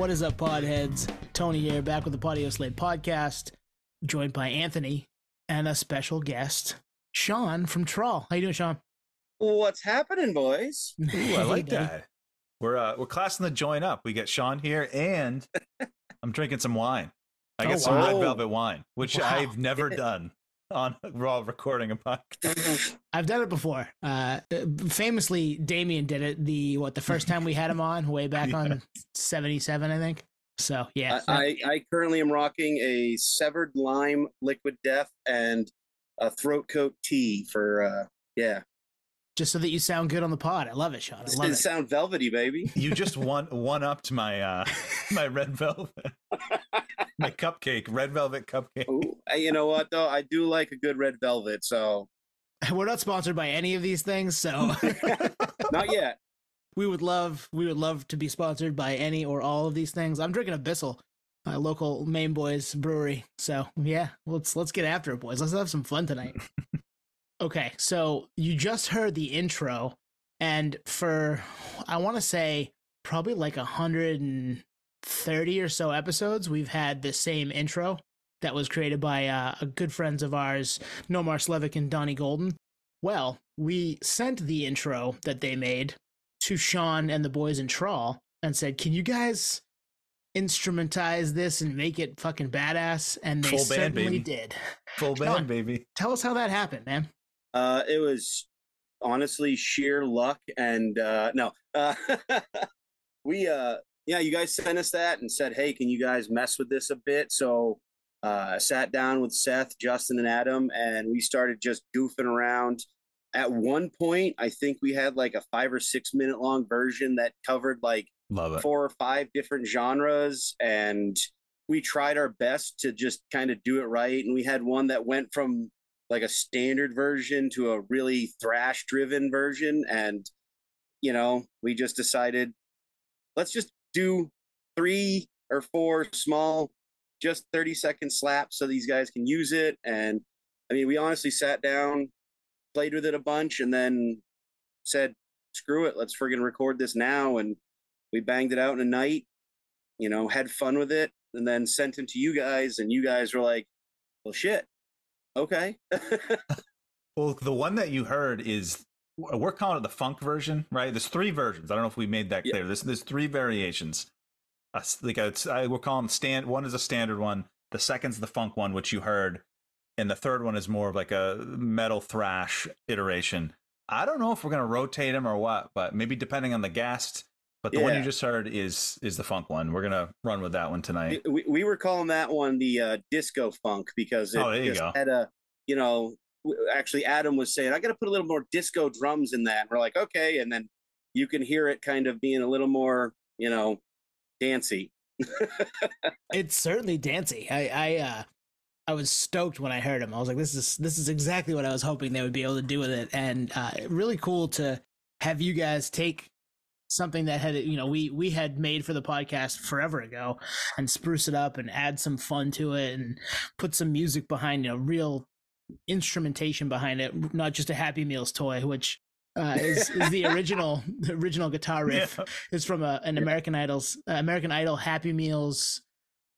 What is up, podheads? Tony here, back with the Podioslave podcast, joined by Anthony and a special guest, Sean from Trawl. How you doing, Sean? What's happening, boys? Ooh, I like buddy. that. We're uh, we're classing the join up. We get Sean here, and I'm drinking some wine. I get Oh, some red velvet wine, which Wow. I've never done on raw recording a podcast. I've done it before. Uh, famously, Damien did it the what the first time we had him on, way back on '77, I think. So yeah, I, I, I currently am rocking a severed lime liquid death and a throat coat tea for uh yeah. Just so that you sound good on the pod. I love it, Sean. I love it it. sound velvety, baby? You just one one up to my uh my red velvet, my cupcake, red velvet cupcake. Ooh, you know what though? I do like a good red velvet, so We're not sponsored by any of these things, so not yet. we would love we would love to be sponsored by any or all of these things. I'm drinking a Bissell, uh, local Maine Boys brewery. So yeah, let's let's get after it, boys. Let's have some fun tonight. Okay, so you just heard the intro, and for I want to say probably like a hundred and thirty or so episodes, we've had the same intro that was created by uh, good friends of ours, Nomar Slevik and Donnie Golden. Well, we sent the intro that they made to Sean and the boys in Trawl and said, "Can you guys instrumentize this and make it fucking badass?" And they Full band, certainly baby. did. Full Sean. band, baby. Tell us how that happened, man. Uh it was honestly sheer luck and uh no. Uh we uh yeah, you guys sent us that and said, "Hey, can you guys mess with this a bit?" So uh, I sat down with Seth, Justin, and Adam, and we started just goofing around. At one point, I think we had like a five or six minute long version that covered like four or five different genres, and we tried our best to just kind of do it right. And we had one that went from like a standard version to a really thrash driven version, and you know, we just decided let's just do three or four small just 30 second slaps so these guys can use it. And i mean we honestly sat down played with it a bunch and then said screw it let's friggin record this now. And we banged it out in a night you know had fun with it and then sent it to you guys and you guys were like well shit okay Well, the one that you heard is we're calling it the funk version, right? There's three versions. I don't know if we made that Yeah. clear. There's there's three variations. Uh, like a, I, we're calling stand. One is a standard one. The second's the funk one, which you heard, and the third one is more of like a metal thrash iteration. I don't know if we're gonna rotate them or what, but maybe depending on the guest. But the one you just heard is is the funk one. We're gonna run with that one tonight. we, we were calling that one the uh, disco funk because it Oh, there you just go. had a you know actually adam was saying i gotta put a little more disco drums in that and we're like okay and then you can hear it kind of being a little more you know dancey It's certainly dancey. I I uh I was stoked when I heard him. I was like, this is this is exactly what I was hoping they would be able to do with it, and uh, really cool to have you guys take something that had you know we we had made for the podcast forever ago and spruce it up and add some fun to it and put some music behind you know real instrumentation behind it not just a happy meals toy which uh, is, is the original the original guitar riff Yeah. is from a, an. American Idol's uh, American Idol Happy Meals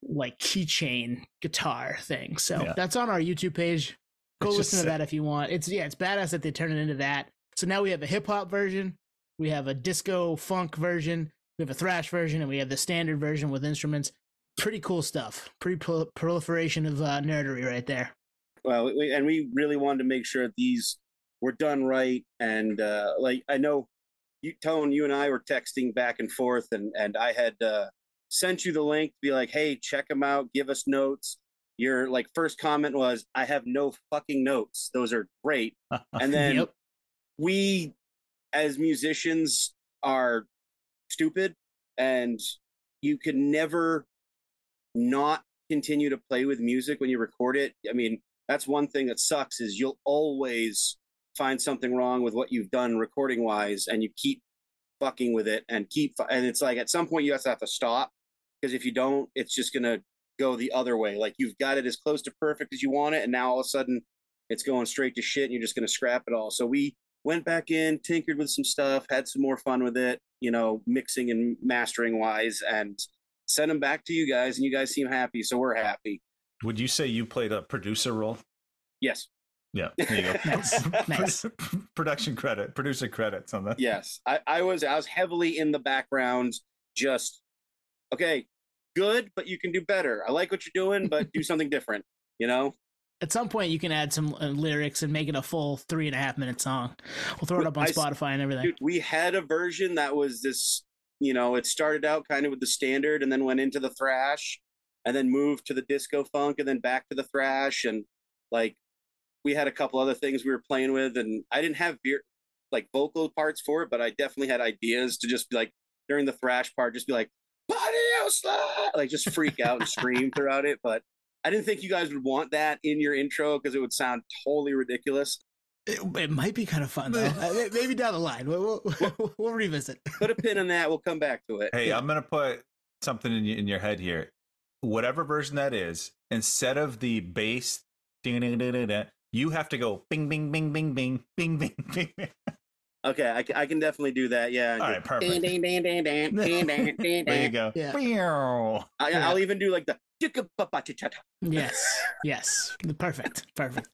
like keychain guitar thing. So Yeah. that's on our YouTube page. Go It's listen to that if you want. It's yeah, it's badass that they turn it into that. So now we have a hip hop version, we have a disco funk version, we have a thrash version, and we have the standard version with instruments. Pretty cool stuff. Pretty prol- proliferation of uh, nerdery right there. well we, and we really wanted to make sure these were done right and uh like i know you tone you and i were texting back and forth and and i had uh sent you the link to be like hey check them out give us notes your like first comment was i have no fucking notes those are great and then Yep. we as musicians are stupid and you can never not continue to play with music when you record it. I mean that's one thing that sucks is you'll always find something wrong with what you've done recording wise and you keep fucking with it and keep and it's like at some point you have to have to stop because if you don't it's just going to go the other way. Like you've got it as close to perfect as you want it and now all of a sudden it's going straight to shit and you're just going to scrap it all. So we went back in tinkered with some stuff had some more fun with it you know mixing and mastering wise and sent them back to you guys, and you guys seem happy, so we're happy. Would you say you played a producer role? Yes, Yeah, there you go. Nice, nice. Production credit, producer credits on that. yes. I, I was I was heavily in the background, just okay, good, but you can do better. I like what you're doing, but do something different. You know, At some point, you can add some uh, lyrics and make it a full three and a half minute song. We'll throw it up on I Spotify and everything. dude, we had a version that was this. You know, it started out kind of with the standard, and then went into the thrash, and then moved to the disco funk, and then back to the thrash, and like we had a couple other things we were playing with, and I didn't have beer like vocal parts for it, but I definitely had ideas to just be like during the thrash part, just be like "Body slide," like just freak out and scream throughout it. But I didn't think you guys would want that in your intro because it would sound totally ridiculous. It, it might be kind of fun though. Uh, Maybe down the line, we'll, we'll, we'll revisit. Put a pin in that. We'll come back to it. Hey, I'm gonna put something in, in your head here. Whatever version that is, instead of the bass, ding, ding, ding, ding, ding, you have to go bing, bing, bing, bing, bing, bing, bing, bing. bing. Okay, I, ca- I can definitely do that. Yeah. All right, perfect. Ding, ding, ding, ding, ding, ding, ding, There you go. Yeah. Meow. I, Yeah. I'll even do like the. Yes, yes, perfect, perfect.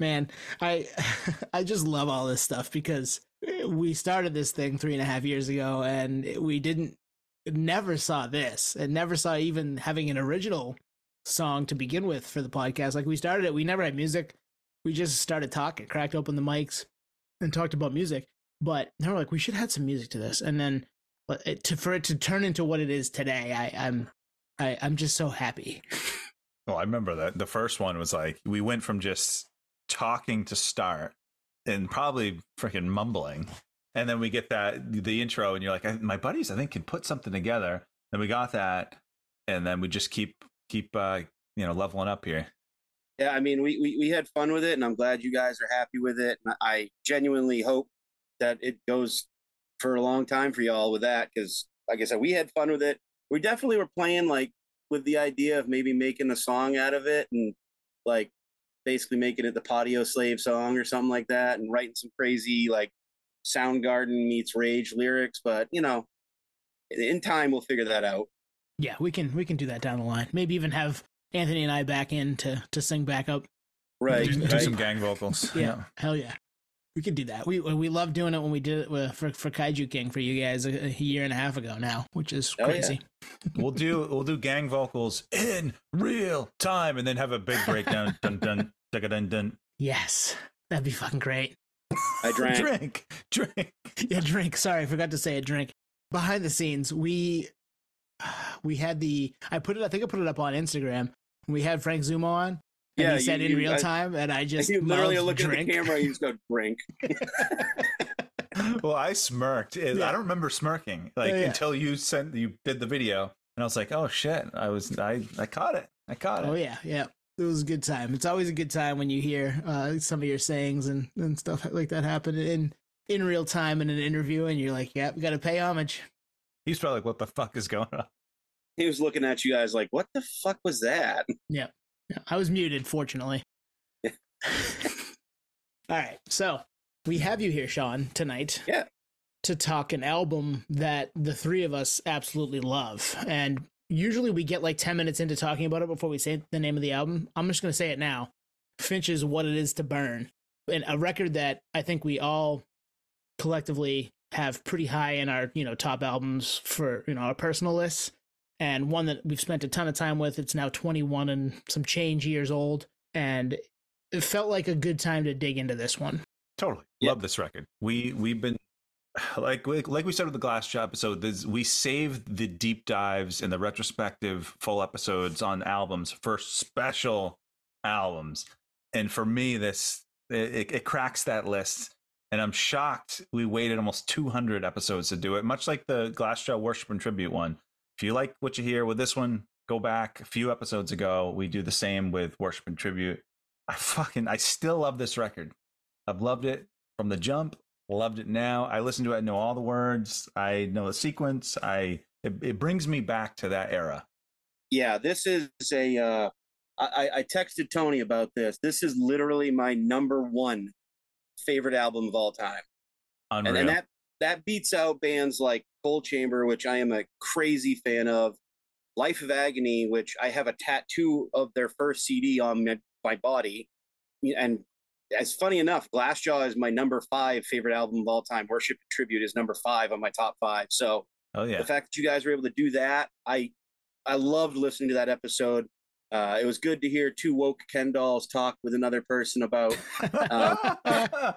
Man, I I just love all this stuff because we started this thing three and a half years ago, and we didn't never saw this, and never saw even having an original song to begin with for the podcast. Like we started it, we never had music. We just started talking, cracked open the mics, and talked about music. But they were like, we should add some music to this, and then it, to for it to turn into what it is today, I, I'm I, I'm just so happy. Well, I remember that the first one was like we went from just talking to start and probably freaking mumbling, and then we get that the intro, and you're like, I, my buddies, I think can put something together. Then we got that, and then we just keep keep uh, you know leveling up here. Yeah, I mean, we, we we had fun with it, and I'm glad you guys are happy with it. And I genuinely hope that it goes for a long time for y'all with that, because like I said, we had fun with it. We definitely were playing like with the idea of maybe making a song out of it, and like basically making it the Podioslave song or something like that, and writing some crazy like Soundgarden meets Rage lyrics. But you know, in time we'll figure that out. Yeah, we can we can do that down the line. Maybe even have Anthony and I back in to to sing back up. Right, do, do right. some gang vocals. Yeah, hell yeah, we could do that. We we love doing it when we did it for for Kaiju King for you guys a, a year and a half ago now, which is Oh, yeah. crazy. we'll do we'll do gang vocals in real time, and then have a big breakdown. dun dun dun dun dun. Yes, that'd be fucking great. I drank. drink, drink. Yeah, drink. Sorry, I forgot to say a Drink. Behind the scenes, we we had the. I put it. I think I put it up on Instagram. We had Frank Zummo on. And Yeah, he said you- in you- real I- time, and I just you literally mouthed look at the camera and you just go drink. well, I smirked. It- Yeah. I don't remember smirking like Yeah, yeah. until you sent you did the video, and I was like, "Oh shit!" I was I I caught it. I caught it. Oh yeah, yeah. It was a good time. It's always a good time when you hear uh, some of your sayings and, and stuff like that happen in in real time in an interview, and you're like, "Yeah, we got to pay homage." He's probably like, "What the fuck is going on?" He was looking at you guys like, "What the fuck was that?" Yeah, I was muted, fortunately. Yeah. All right, so we have you here, Sean, tonight. Yeah. To talk an album that the three of us absolutely love, and usually we get like ten minutes into talking about it before we say the name of the album. I'm just gonna say it now. Finch's "What It Is to Burn," and a record that I think we all collectively have pretty high in our you know top albums for you know our personal lists and one that we've spent a ton of time with it's now 21 and some change years old and it felt like a good time to dig into this one Totally Yeah. love this record. We we've been like like like we said with the Glassjaw episode. This, we saved the deep dives and the retrospective full episodes on albums for special albums, and for me, this it, it, it cracks that list. And I'm shocked we waited almost 200 episodes to do it, much like the Glassjaw Worship and Tribute one. If you like what you hear with this one, go back a few episodes ago. We do the same with Worship and Tribute. I fucking I still love this record. I've loved it from the jump. Loved it now. I listen to it. I know all the words. I know the sequence. I it, it brings me back to that era. Yeah, this is a. Uh, I, I texted Tony about this. This is literally my number one favorite album of all time, Unreal. and, and that that beats out bands like Chamber, which I am a crazy fan of, Life of Agony, which I have a tattoo of their first CD on my, my body. And as funny enough, Glassjaw is my number five favorite album of all time. Worship and Tribute is number five on my top five. So Oh yeah. the fact that you guys were able to do that, I I loved listening to that episode. Uh, it was good to hear two woke Ken dolls talk with another person about uh,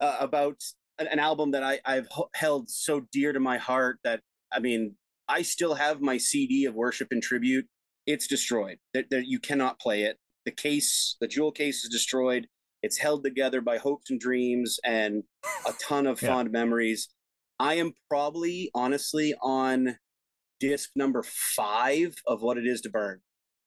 about an, an album that I, I've h- held so dear to my heart that I mean I still have my CD of Worship and Tribute. It's destroyed. That you cannot play it. The case, the jewel case, is destroyed. It's held together by hopes and dreams and a ton of Yeah. fond memories. I am probably honestly on disc number five of what it is to burn.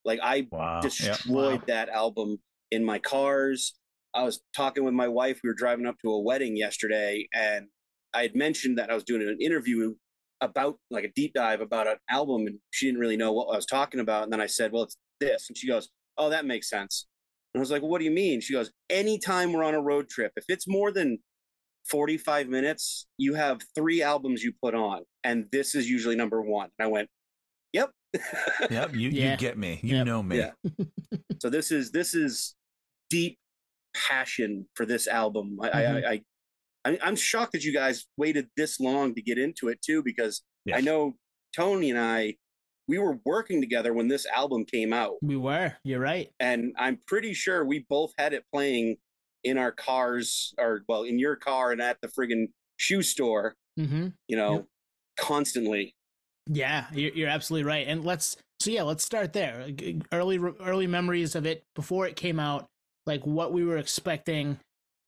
Like I wow. Yep. destroyed Wow. that album in my cars. I was talking with my wife. We were driving up to a wedding yesterday, and I had mentioned that I was doing an interview about like a deep dive about an album, and she didn't really know what I was talking about. And then I said, "Well, it's this," and she goes, "Oh, that makes sense." And I was like, well, "What do you mean?" She goes, "Anytime we're on a road trip, if it's more than 45 minutes, you have three albums you put on, and this is usually number one." And I went, "Yep." Yep. You Yeah. you get me. You Yep. know me. Yeah. so this is this is deep passion for this album. I, Mhm. I, I, I I'm shocked that you guys waited this long to get into it too, because Yeah. I know Tony and I, we were working together when this album came out, we were. You're right. and I'm pretty sure we both had it playing in our cars, or well, in your car and at the friggin' shoe store, Mm-hmm. you know, Yep. constantly. Yeah, you're, you're absolutely right. And let's so yeah, let's start there. Early early memories of it before it came out, like what we were expecting.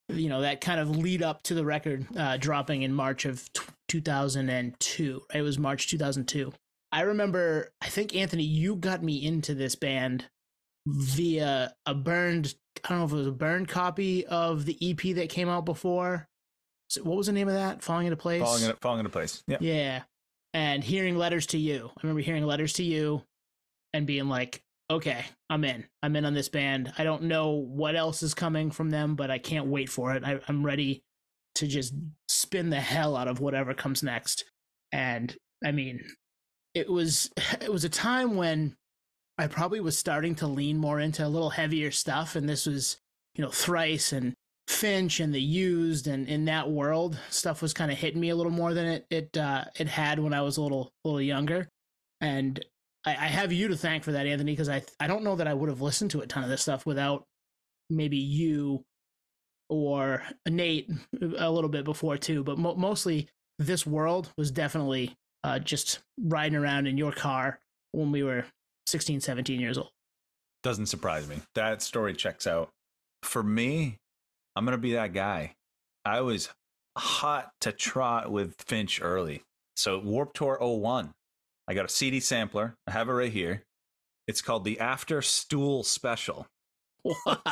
You know that kind of lead up to the record uh, dropping in March of t- 2002. It was March 2002. I remember. I think Anthony, you got me into this band via a burned. I don't know if it was a burned copy of the EP that came out before. So what was the name of that? Falling into place. Falling into, falling into place. Yeah. Yeah. And hearing letters to you. I remember hearing letters to you and being like, okay, I'm in. I'm in on this band. I don't know what else is coming from them, but I can't wait for it. I, I'm ready to just spin the hell out of whatever comes next. And I mean, it was it was a time when I probably was starting to lean more into a little heavier stuff, and this was, you know, thrice and Finch and the used and in that world stuff was kind of hitting me a little more than it it uh, it had when I was a little little younger, and I, I have you to thank for that, Anthony, because I I don't know that I would have listened to a ton of this stuff without maybe you or Nate a little bit before too, but mo- mostly this world was definitely uh, just riding around in your car when we were 16, 17 years old. Doesn't surprise me. That story checks out. For me, I'm gonna be that guy. I was hot to trot with Finch early. So Warped Tour 01. I got a CD sampler. I have it right here. It's called the After Stool Special. Wow.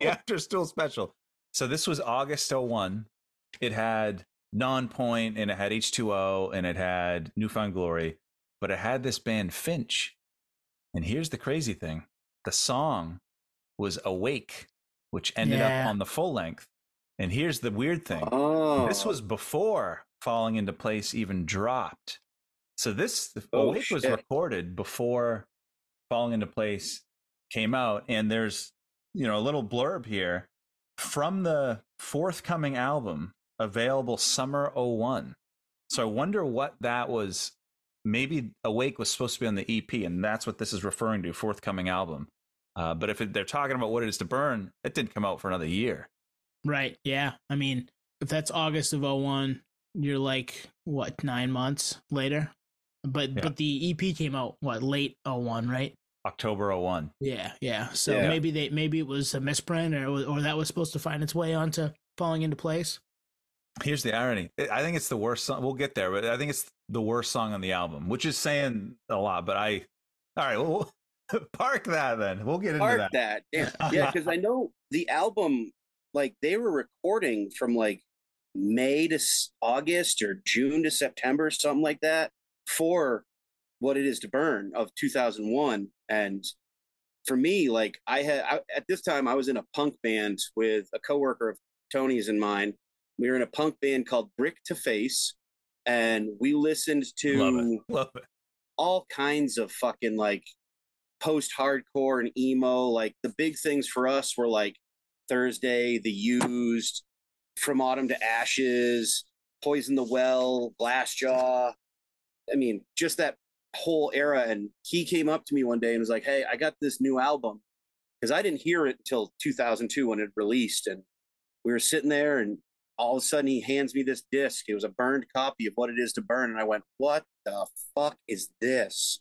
The After Stool Special. So this was August 01. It had Nonpoint and it had H2O and it had New Found Glory, but it had this band Finch. And here's the crazy thing. The song was Awake, which ended Yeah. up on the full length. And here's the weird thing. Oh, This was before Falling into Place even dropped. So this Oh, Awake was recorded before Falling into Place came out. And there's, you know, a little blurb here from the forthcoming album available summer 01. So I wonder what that was. Maybe Awake was supposed to be on the EP, and that's what this is referring to, forthcoming album. Uh, but if it, they're talking about what it is to burn, it didn't come out for another year. right. Yeah. I mean, if that's August of 01, you're like, what, nine months later? But Yeah. but the EP came out, what, late 01, right? October 01. Yeah, yeah. So Yeah. maybe they maybe it was a misprint or or that was supposed to find its way onto falling into place. Here's the irony. I- I think it's the worst song. We'll get there, but I think it's the worst song on the album, which is saying a lot. But I, all right, well, we'll park that then. We'll get into Park that. that. Yeah, yeah, because I know the album, like they were recording from like May to August or June to September, something like that, for what it is to burn of 2001. And for me, like I had I, at this time, I was in a punk band with a coworker of Tony's and mine. We were in a punk band called Brick to Face, and we listened to Love it. Love it. all kinds of fucking like post hardcore and emo. Like the big things for us were like Thursday, The Used, From Autumn to Ashes, Poison the Well, Glassjaw. I mean, just that whole era. And he came up to me one day and was like, Hey, I got this new album. Because I didn't hear it until 2002 when it released. And we were sitting there, and all of a sudden he hands me this disc. It was a burned copy of What It Is to Burn. And I went, What the fuck is this?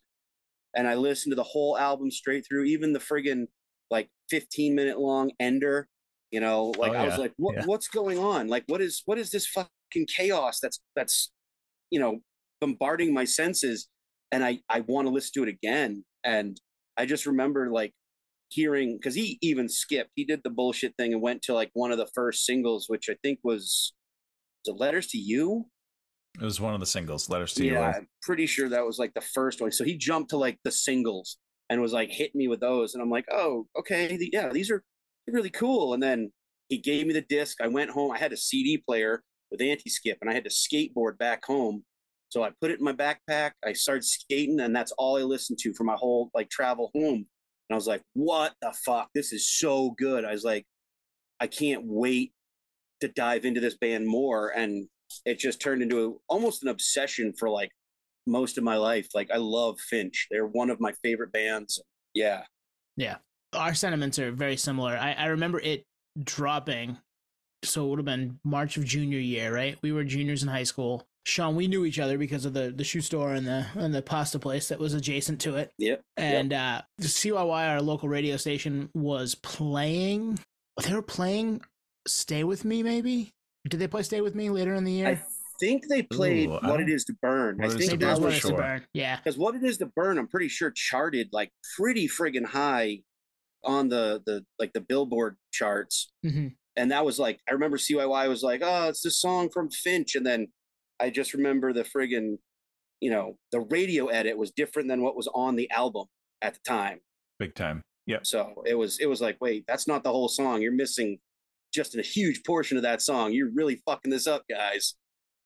And I listened to the whole album straight through, even the friggin' like 15 minute long ender. You know, like Oh, I was like, what, Yeah. what's going on? Like, what is what is this fucking chaos that's that's you know bombarding my senses? And I I want to listen to it again. And I just remember like hearing because he even skipped. He did the bullshit thing and went to like one of the first singles, which I think was the letters to you. It was one of the singles, Letters to You. Yeah, I'm pretty sure that was like the first one. So he jumped to like the singles and was like hitting me with those, and I'm like, oh, okay, yeah, these are really cool. And then he gave me the disc. I went home. I had a CD player with anti-skip, and I had to skateboard back home. So I put it in my backpack. I started skating, and that's all I listened to for my whole like travel home. And I was like, what the fuck? This is so good. I was like, I can't wait to dive into this band more. And it just turned into a, almost an obsession for like most of my life. Like I love Finch. They're one of my favorite bands. Yeah. Yeah. Our sentiments are very similar. I, I remember it dropping. So it would have been March of junior year, right? We were juniors in high school. Sean, we knew each other because of the, the shoe store and the and the pasta place that was adjacent to it. Yep. And uh the CYY, our local radio station, was playing they were playing Stay With Me, maybe? Did they play Stay With Me later in the year? I think they played Ooh, What don't- It Is to Burn. I What It Is think to Maybe that's that what was it's to sure. burn. Yeah. because What It Is to Burn, I'm pretty sure charted like pretty friggin' high on the the like the Billboard charts. hmm and that was like I remember CYY was like, oh, it's this song from Finch, and then I just remember the friggin', you know, the radio edit was different than what was on the album at the time. Big time. Yep. So it was it was like, wait, that's not the whole song. You're missing just a huge portion of that song. You're really fucking this up, guys.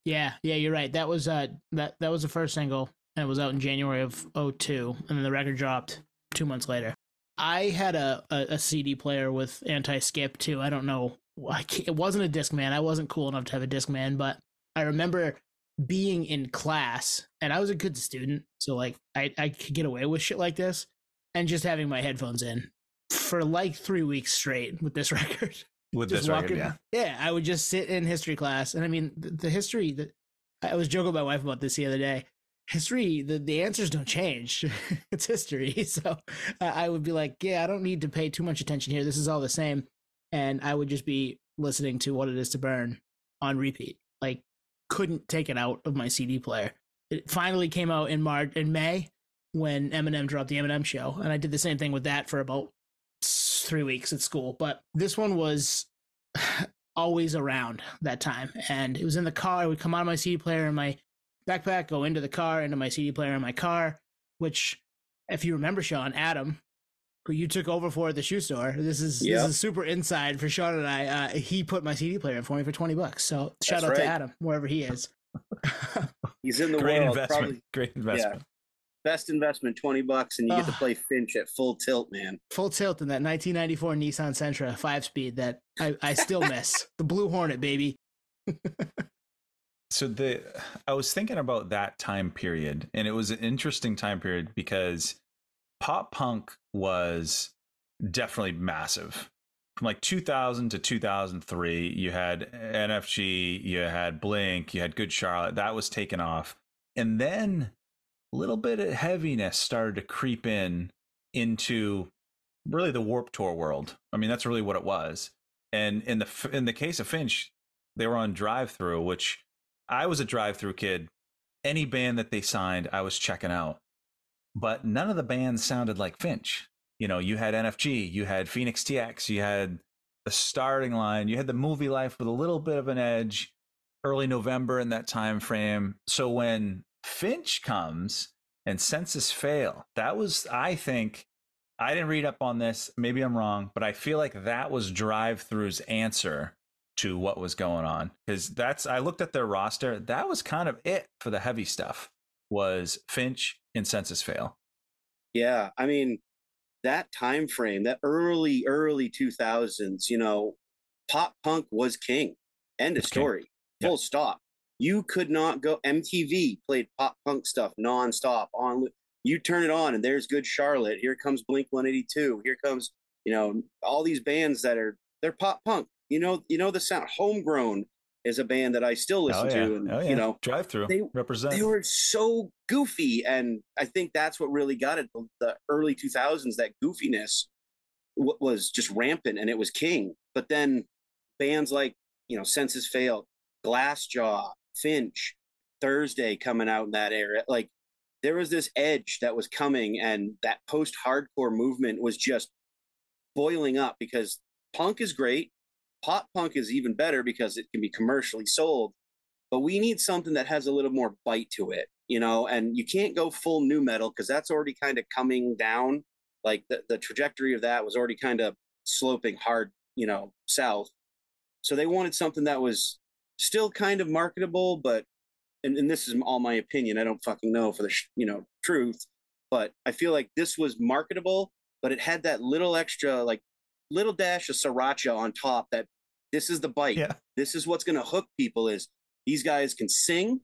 Yeah, yeah, you're right. That was uh that that was the first single and it was out in January of 02 and then the record dropped 2 months later. I had a a, a CD player with anti-skip too. I don't know. I it wasn't a Discman. I wasn't cool enough to have a Discman, but I remember being in class and I was a good student, so like I I could get away with shit like this and just having my headphones in for like 3 weeks straight with this record With just this record, yeah. Yeah, I would just sit in history class, and I mean the, the history that I was joking with my wife about this the other day. History, the, the answers don't change. it's history, so I I would be like, yeah, I don't need to pay too much attention here. This is all the same, and I would just be listening to what it is to burn on repeat. Like, couldn't take it out of my CD player. It finally came out in March, in May, when Eminem dropped the Eminem show, and I did the same thing with that for about three weeks at school. But this one was always around that time, and it was in the car. I would come out of my CD player in my backpack, go into the car, into my CD player in my car. Which, if you remember, Sean Adam, who you took over for at the shoe store, this is Yeah. this is super inside for Sean and I. Uh, he put my CD player in for me for twenty bucks. So shout That's out to. Adam wherever he is. He's in the Great world. investment. Probably Great investment. best investment, twenty bucks, and you get to play Finch at full tilt, man. Full tilt in that 1994 Nissan Sentra five speed that I, I still miss. the Blue Hornet, baby. So the I was thinking about that time period, and it was an interesting time period because pop punk was definitely massive. From like 2000 to 2003, you had NFG, you had Blink, you had Good Charlotte. That was taken off, and then a little bit of heaviness started to creep in into really the Warped Tour world. I mean, that's really what it was. And in the in the case of Finch, they were on Drive-Thru, which I was a drive through kid. Any band that they signed, I was checking out. But none of the bands sounded like Finch. You know, you had NFG, you had Phoenix TX, you had the starting line, you had the movie life with a little bit of an edge, early November in that time frame. So when Finch comes and Senses Fail, that was, I think, I didn't read up on this. Maybe I'm wrong, but I feel like that was Drive-Thru's answer to what was going on because that's I looked at their roster. That was kind of it for the heavy stuff. Was Finch and Senses Fail. Yeah, I mean that time frame, that early early 2000s, you know, pop punk was king. End of story. Full stop. You could not go MTV played pop punk stuff nonstop on you turn it on and there's good Charlotte. Here comes Blink 182. Here comes, you know, all these bands that are they're pop punk. You know, you know the sound homegrown is a band that I still oh, listen oh, yeah. to and oh, yeah. you know drive through they, represent they were so goofy and I think that's what really got it the early 2000s that goofiness w- was just rampant and it was king but then bands like you know Senses Fail Glassjaw Finch Thursday coming out in that era like there was this edge that was coming and that post hardcore movement was just boiling up because punk is great pop punk is even better because it can be commercially sold but we need something that has a little more bite to it you know and you can't go full nu metal because that's already kind of coming down. Like the, the trajectory of that was already kind of sloping hard you know south. So they wanted something that was still kind of marketable but and, and this is all my opinion i don't fucking know for the sh- you know truth but i feel like this was marketable but it had that little extra like little dash of sriracha on top that this is the bite. Yeah. This is what's going to hook people is these guys can sing,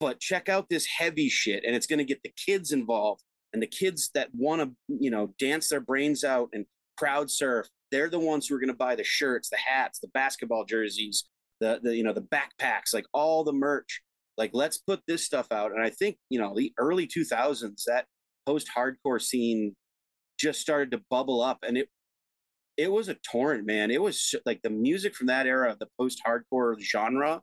but check out this heavy shit and it's going to get the kids involved and the kids that want to, you know, dance their brains out and crowd surf. They're the ones who are going to buy the shirts, the hats, the basketball jerseys, the, the, you know, the backpacks, like all the merch. Like, let's put this stuff out. And I think, you know, the early 2000s, that post hardcore scene just started to bubble up and it it was a torrent, man. It was like the music from that era, of the post hardcore genre.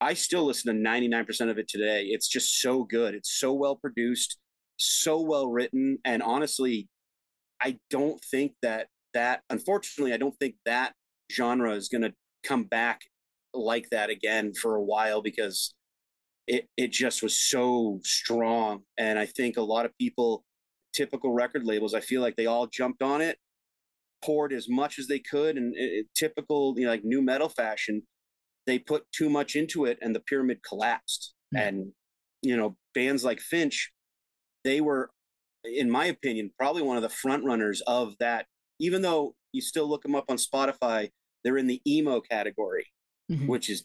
I still listen to 99% of it today. It's just so good. It's so well produced, so well written. And honestly, I don't think that that, unfortunately, I don't think that genre is going to come back like that again for a while because it, it just was so strong. And I think a lot of people, typical record labels, I feel like they all jumped on it poured as much as they could and it, typical you know like nu metal fashion they put too much into it and the pyramid collapsed mm. and you know bands like finch they were in my opinion probably one of the front runners of that even though you still look them up on spotify they're in the emo category mm-hmm. which is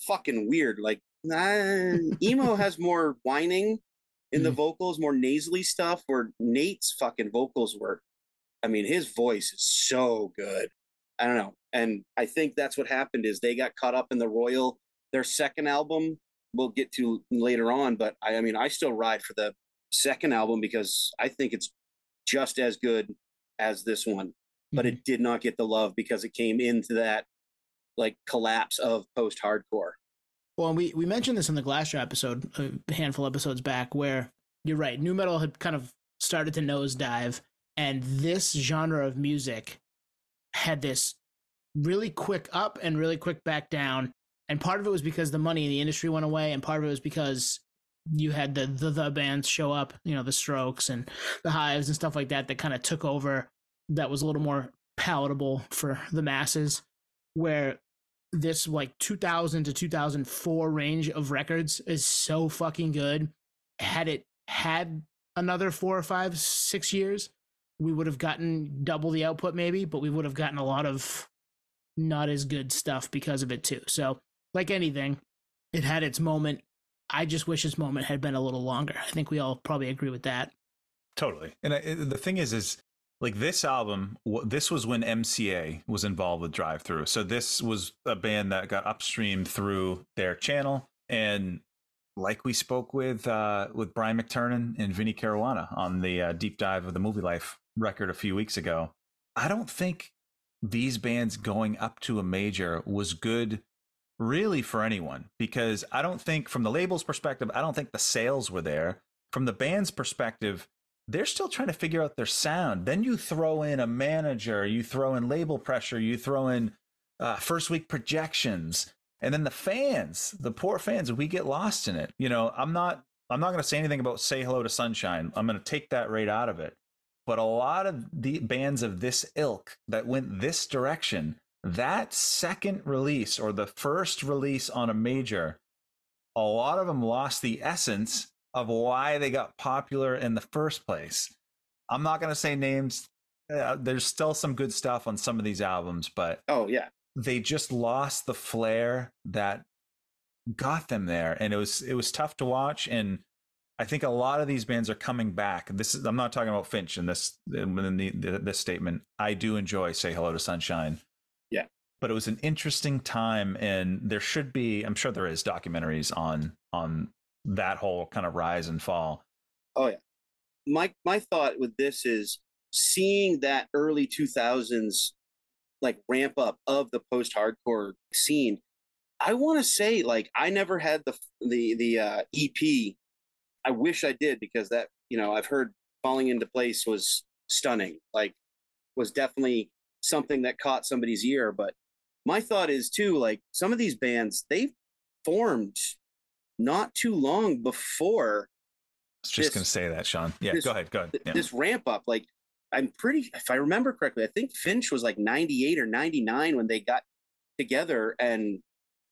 fucking weird like nah, emo has more whining in mm-hmm. the vocals more nasally stuff where nate's fucking vocals were I mean, his voice is so good. I don't know. And I think that's what happened is they got caught up in the Royal, their second album we'll get to later on, but I, I mean, I still ride for the second album because I think it's just as good as this one, but it mm-hmm. did not get the love because it came into that like collapse of post hardcore. Well, we, we mentioned this in the Glassjaw episode, a handful of episodes back, where you're right, nu metal had kind of started to nosedive and this genre of music had this really quick up and really quick back down. And part of it was because the money in the industry went away and part of it was because you had the the, the bands show up you know the strokes and the hives and stuff like that that kind of took over that was a little more palatable for the masses where this like 2000 to 2004 range of records is so fucking good. Had it had another four or five six years we would have gotten double the output maybe, but we would have gotten a lot of not as good stuff because of it too. So, like anything, it had its moment. I just wish its moment had been a little longer. I think we all probably agree with that. Totally. And I, the thing is, is like this album, this was when MCA was involved with Drive Through. So this was a band that got upstreamed through their channel. And like we spoke with uh, with Brian McTernan and Vinnie Caruana on the uh, deep dive of the movie life record a few weeks ago. I don't think these bands going up to a major was good really for anyone because I don't think from the label's perspective, I don't think the sales were there. From the band's perspective, they're still trying to figure out their sound. Then you throw in a manager, you throw in label pressure, you throw in uh, first week projections, and then the fans, the poor fans, we get lost in it. You know, I'm not, I'm not going to say anything about "Say Hello to Sunshine." I'm going to take that right out of it but a lot of the bands of this ilk that went this direction, that second release or the first release on a major, a lot of them lost the essence of why they got popular in the first place. I'm not going to say names. Uh, there's still some good stuff on some of these albums, but oh yeah, they just lost the flair that got them there, and it was it was tough to watch. And I think a lot of these bands are coming back. This is I'm not talking about Finch in this in the, the, this statement. I do enjoy "Say Hello to Sunshine." Yeah, but it was an interesting time, and there should be. I'm sure there is documentaries on on that whole kind of rise and fall. Oh yeah. My my thought with this is seeing that early 2000s like ramp up of the post hardcore scene. I want to say like I never had the the the uh, EP. I wish I did because that you know I've heard falling into place was stunning. Like was definitely something that caught somebody's ear. But my thought is too like some of these bands they formed not too long before. I was just going to say that, Sean. Yeah, this, go ahead. Go ahead. Yeah. This ramp up, like I'm pretty, if I remember correctly, I think Finch was like 98 or 99 when they got together. And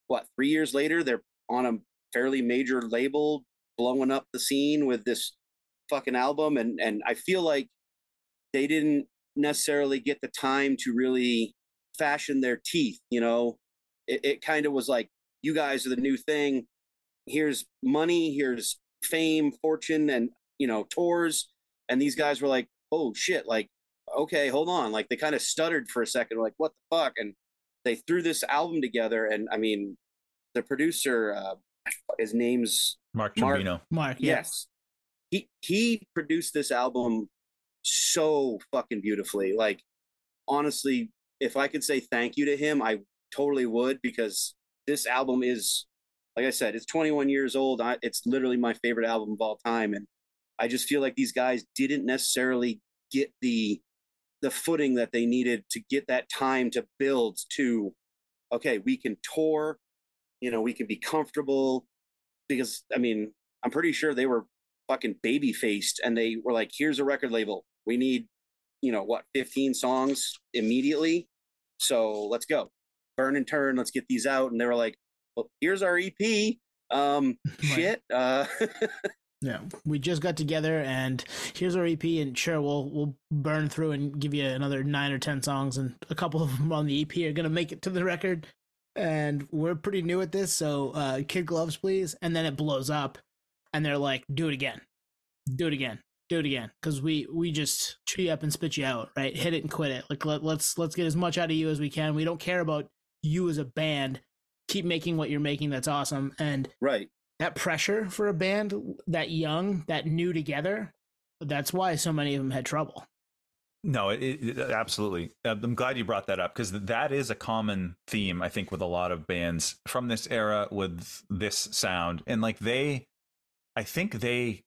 what, three years later, they're on a fairly major label blowing up the scene with this fucking album. And, and I feel like they didn't necessarily get the time to really fashion their teeth. You know, it, it kind of was like, you guys are the new thing. Here's money, here's fame, fortune, and, you know, tours. And these guys were like, oh shit, like, okay, hold on. Like they kind of stuttered for a second, like, what the fuck? And they threw this album together. And I mean, the producer, uh, his name's Mark Trombino. Mark, yes. He he produced this album so fucking beautifully. Like, honestly, if I could say thank you to him, I totally would because this album is, like I said, it's 21 years old. I, it's literally my favorite album of all time, and I just feel like these guys didn't necessarily get the the footing that they needed to get that time to build to okay, we can tour, you know, we can be comfortable because I mean, I'm pretty sure they were fucking baby faced and they were like, here's a record label. We need, you know, what, 15 songs immediately. So let's go. Burn and turn, let's get these out. And they were like, well, here's our EP. Um, shit. Uh, Yeah, we just got together, and here's our EP, and sure, we'll we'll burn through and give you another nine or ten songs, and a couple of them on the EP are gonna make it to the record. And we're pretty new at this, so uh, kid gloves, please. And then it blows up, and they're like, "Do it again, do it again, do it again," because we we just chew you up and spit you out, right? Hit it and quit it. Like let, let's let's get as much out of you as we can. We don't care about you as a band. Keep making what you're making. That's awesome. And right that pressure for a band that young, that new together. That's why so many of them had trouble. No, it, it, absolutely. Uh, I'm glad you brought that up because that is a common theme, I think, with a lot of bands from this era with this sound. And like they, I think they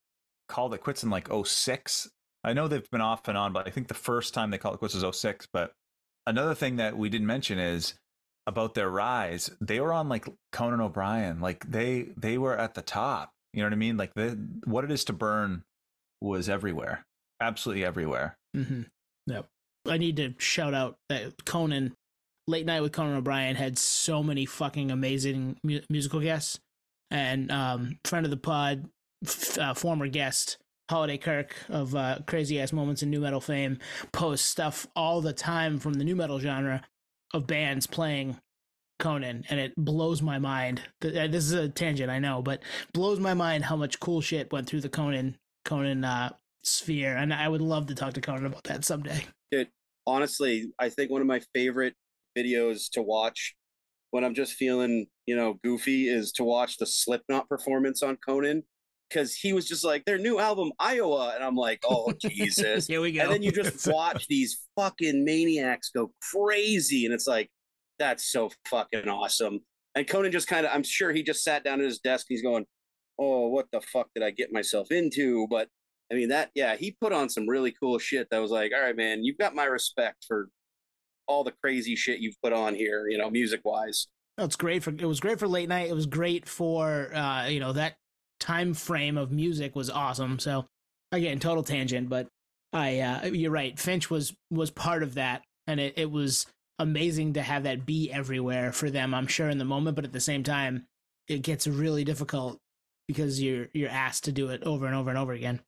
called it quits in like 06. I know they've been off and on, but I think the first time they called it quits was 06. But another thing that we didn't mention is about their rise, they were on like Conan O'Brien. Like they they were at the top. You know what I mean? Like the what it is to burn was everywhere, absolutely everywhere. Mm-hmm. Yep. I need to shout out that Conan, Late Night with Conan O'Brien had so many fucking amazing mu- musical guests, and um, friend of the pod, f- uh, former guest Holiday Kirk of uh, Crazy Ass Moments in Nu Metal fame posts stuff all the time from the nu metal genre of bands playing Conan, and it blows my mind. Uh, this is a tangent, I know, but blows my mind how much cool shit went through the Conan Conan uh, sphere, and I would love to talk to Conan about that someday. Dude, honestly, I think one of my favorite videos to watch when I'm just feeling, you know, goofy is to watch the Slipknot performance on Conan because he was just like their new album Iowa, and I'm like, oh Jesus, here we go. And then you just watch these fucking maniacs go crazy, and it's like that's so fucking awesome. And Conan just kind of, I'm sure he just sat down at his desk. he's going, oh, what the fuck did I get myself into? But I mean that, yeah, he put on some really cool shit. That was like, all right, man, you've got my respect for all the crazy shit you've put on here, you know, music wise. It's great for it was great for late night. It was great for uh, you know that time frame of music was awesome. So again, total tangent, but I uh, you're right. Finch was was part of that, and it, it was amazing to have that be everywhere for them. I'm sure in the moment, but at the same time, it gets really difficult because you're you're asked to do it over and over and over again.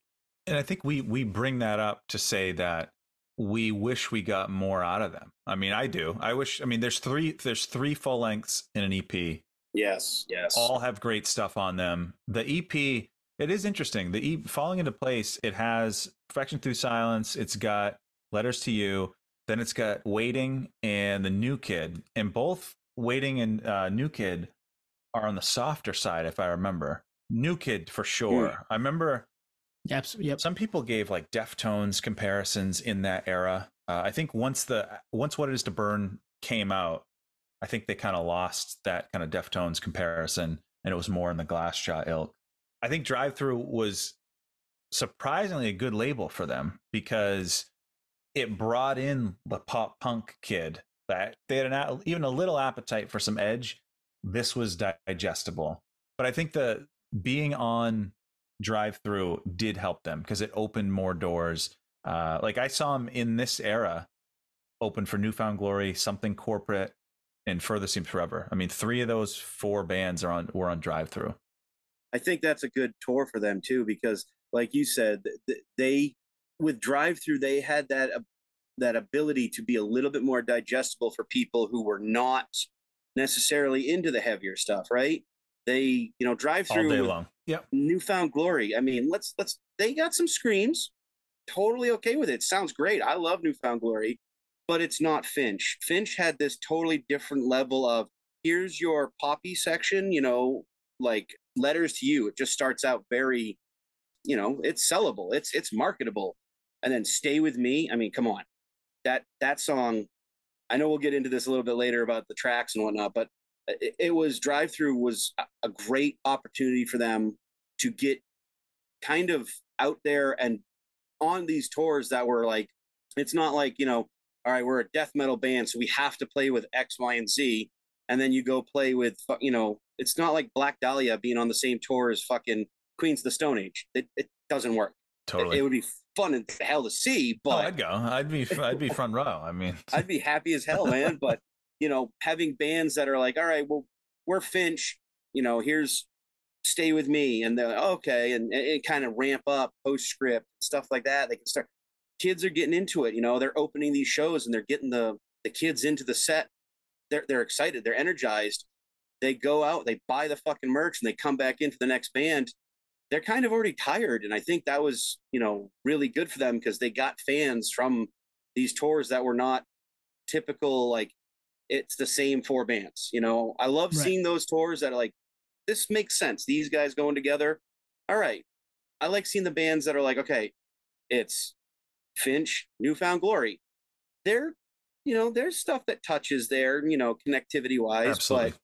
And I think we we bring that up to say that we wish we got more out of them. I mean, I do. I wish. I mean, there's three. There's three full lengths in an EP. Yes, yes. All have great stuff on them. The EP. It is interesting. The EP falling into place. It has perfection through silence. It's got letters to you. Then it's got waiting and the new kid. And both waiting and uh, new kid are on the softer side, if I remember. New kid for sure. Mm. I remember Yep. Yep. Some people gave like Deftones comparisons in that era. Uh, I think once the once What It Is to Burn came out, I think they kind of lost that kind of Deftones comparison, and it was more in the Glassjaw ilk. I think Drive-Thru was surprisingly a good label for them because it brought in the pop punk kid that they had an, even a little appetite for some edge. This was digestible, but I think the being on Drive-Thru did help them because it opened more doors. Uh, like I saw them in this era open for New Found Glory, something corporate, and Further Seems Forever. I mean, three of those four bands are on were on Drive-Thru. I think that's a good tour for them too because, like you said, they with Drive-Thru they had that that ability to be a little bit more digestible for people who were not necessarily into the heavier stuff, right? They, you know, Drive-Thru all day long. Yep. New Found Glory. I mean, let's let's. They got some screams. Totally okay with it. Sounds great. I love New Found Glory, but it's not Finch. Finch had this totally different level of here's your poppy section. You know, like letters to you. It just starts out very, you know, it's sellable. It's it's marketable, and then stay with me. I mean, come on, that that song. I know we'll get into this a little bit later about the tracks and whatnot, but it, it was Drive-Thru was a great opportunity for them to get kind of out there and on these tours that were like it's not like you know all right we're a death metal band so we have to play with x y and z and then you go play with you know it's not like black dahlia being on the same tour as fucking queens of the stone age. It, it doesn't work. Totally. It, it would be fun and hell to see oh, but oh, i'd go. I'd be i'd be front row. I mean i'd be happy as hell man but you know, having bands that are like, all right, well, we're Finch, you know, here's stay with me. And they're like, okay. And, it kind of ramp up postscript stuff like that. They can start, kids are getting into it. You know, they're opening these shows and they're getting the, the kids into the set. They're, they're excited. They're energized. They go out, they buy the fucking merch and they come back into the next band. They're kind of already tired. And I think that was, you know, really good for them because they got fans from these tours that were not typical, like it's the same four bands. You know, I love right. seeing those tours that are like, this makes sense. These guys going together. All right. I like seeing the bands that are like, okay, it's Finch, New Found Glory. There, you know, there's stuff that touches there, you know, connectivity wise. Absolutely. But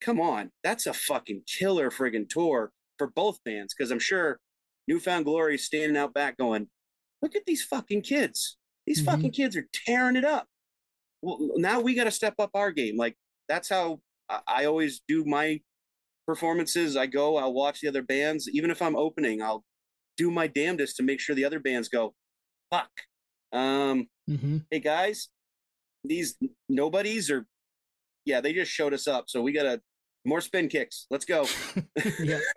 come on, that's a fucking killer friggin' tour for both bands. Cause I'm sure New Found Glory is standing out back going, look at these fucking kids. These mm-hmm. fucking kids are tearing it up well, now we got to step up our game. Like that's how I always do my performances. I go, I'll watch the other bands, even if I'm opening, I'll do my damnedest to make sure the other bands go, fuck. Um, mm-hmm. Hey guys, these nobodies are, yeah, they just showed us up. So we got to more spin kicks. Let's go. yeah.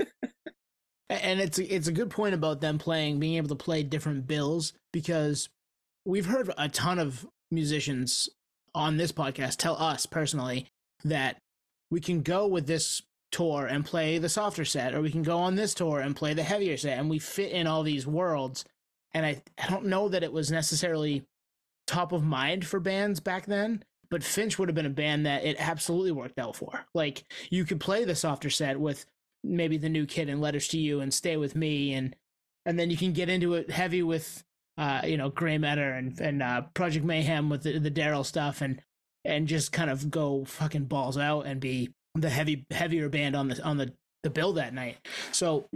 And it's it's a good point about them playing, being able to play different bills because we've heard a ton of musicians on this podcast tell us personally that we can go with this tour and play the softer set, or we can go on this tour and play the heavier set, and we fit in all these worlds. And I, I don't know that it was necessarily top of mind for bands back then, but Finch would have been a band that it absolutely worked out for. Like you could play the softer set with maybe the new kid and letters to you and stay with me and and then you can get into it heavy with uh, you know, Grey Matter and and uh, Project Mayhem with the, the Daryl stuff, and and just kind of go fucking balls out and be the heavy heavier band on the on the the bill that night. So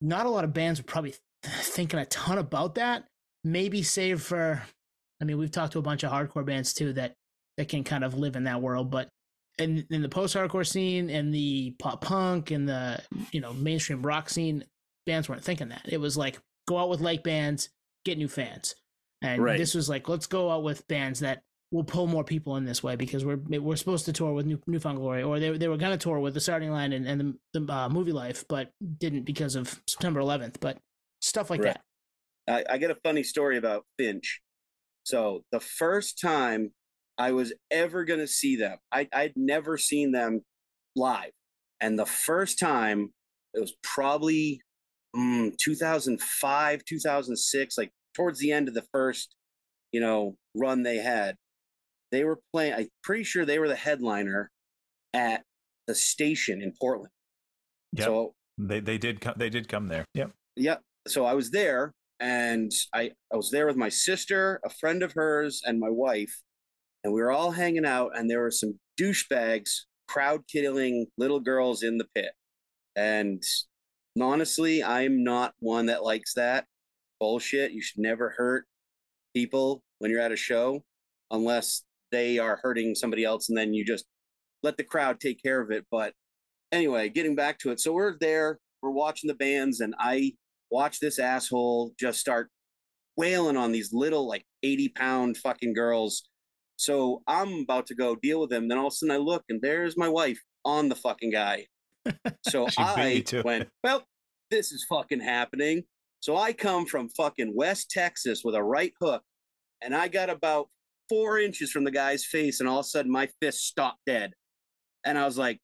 not a lot of bands were probably thinking a ton about that. Maybe save for, I mean, we've talked to a bunch of hardcore bands too that that can kind of live in that world, but in in the post hardcore scene and the pop punk and the you know mainstream rock scene, bands weren't thinking that. It was like go out with like bands, get new fans. And right. this was like, let's go out with bands that we'll pull more people in this way because we're we're supposed to tour with New, Newfound Glory, or they they were going to tour with the starting line and, and the, the uh, movie life, but didn't because of September 11th. But stuff like Right. that. I, I get a funny story about Finch. So the first time I was ever going to see them, I, I'd never seen them live. And the first time, it was probably mm, 2005, 2006, like towards the end of the first, you know, run they had. They were playing, I'm pretty sure they were the headliner at the station in Portland. Yep. So They they did come they did come there. Yep. Yep. so i was there and i i was there with my sister a friend of hers and my wife and we were all hanging out and there were some douchebags crowd killing little girls in the pit and honestly i'm not one that likes that bullshit. You should never hurt people when you're at a show unless they are hurting somebody else and then you just let the crowd take care of it. But anyway getting back to it. So we're there we're watching the bands and i watch this asshole just start wailing on these little like 80 pound fucking girls. So i'm about to go deal with him then all of a sudden i look and there's my wife on the fucking guy so i you to it. went well this is fucking happening. So i come from fucking west texas with a right hook and i got about four inches from the guy's face and all of a sudden my fist stopped dead. And i was like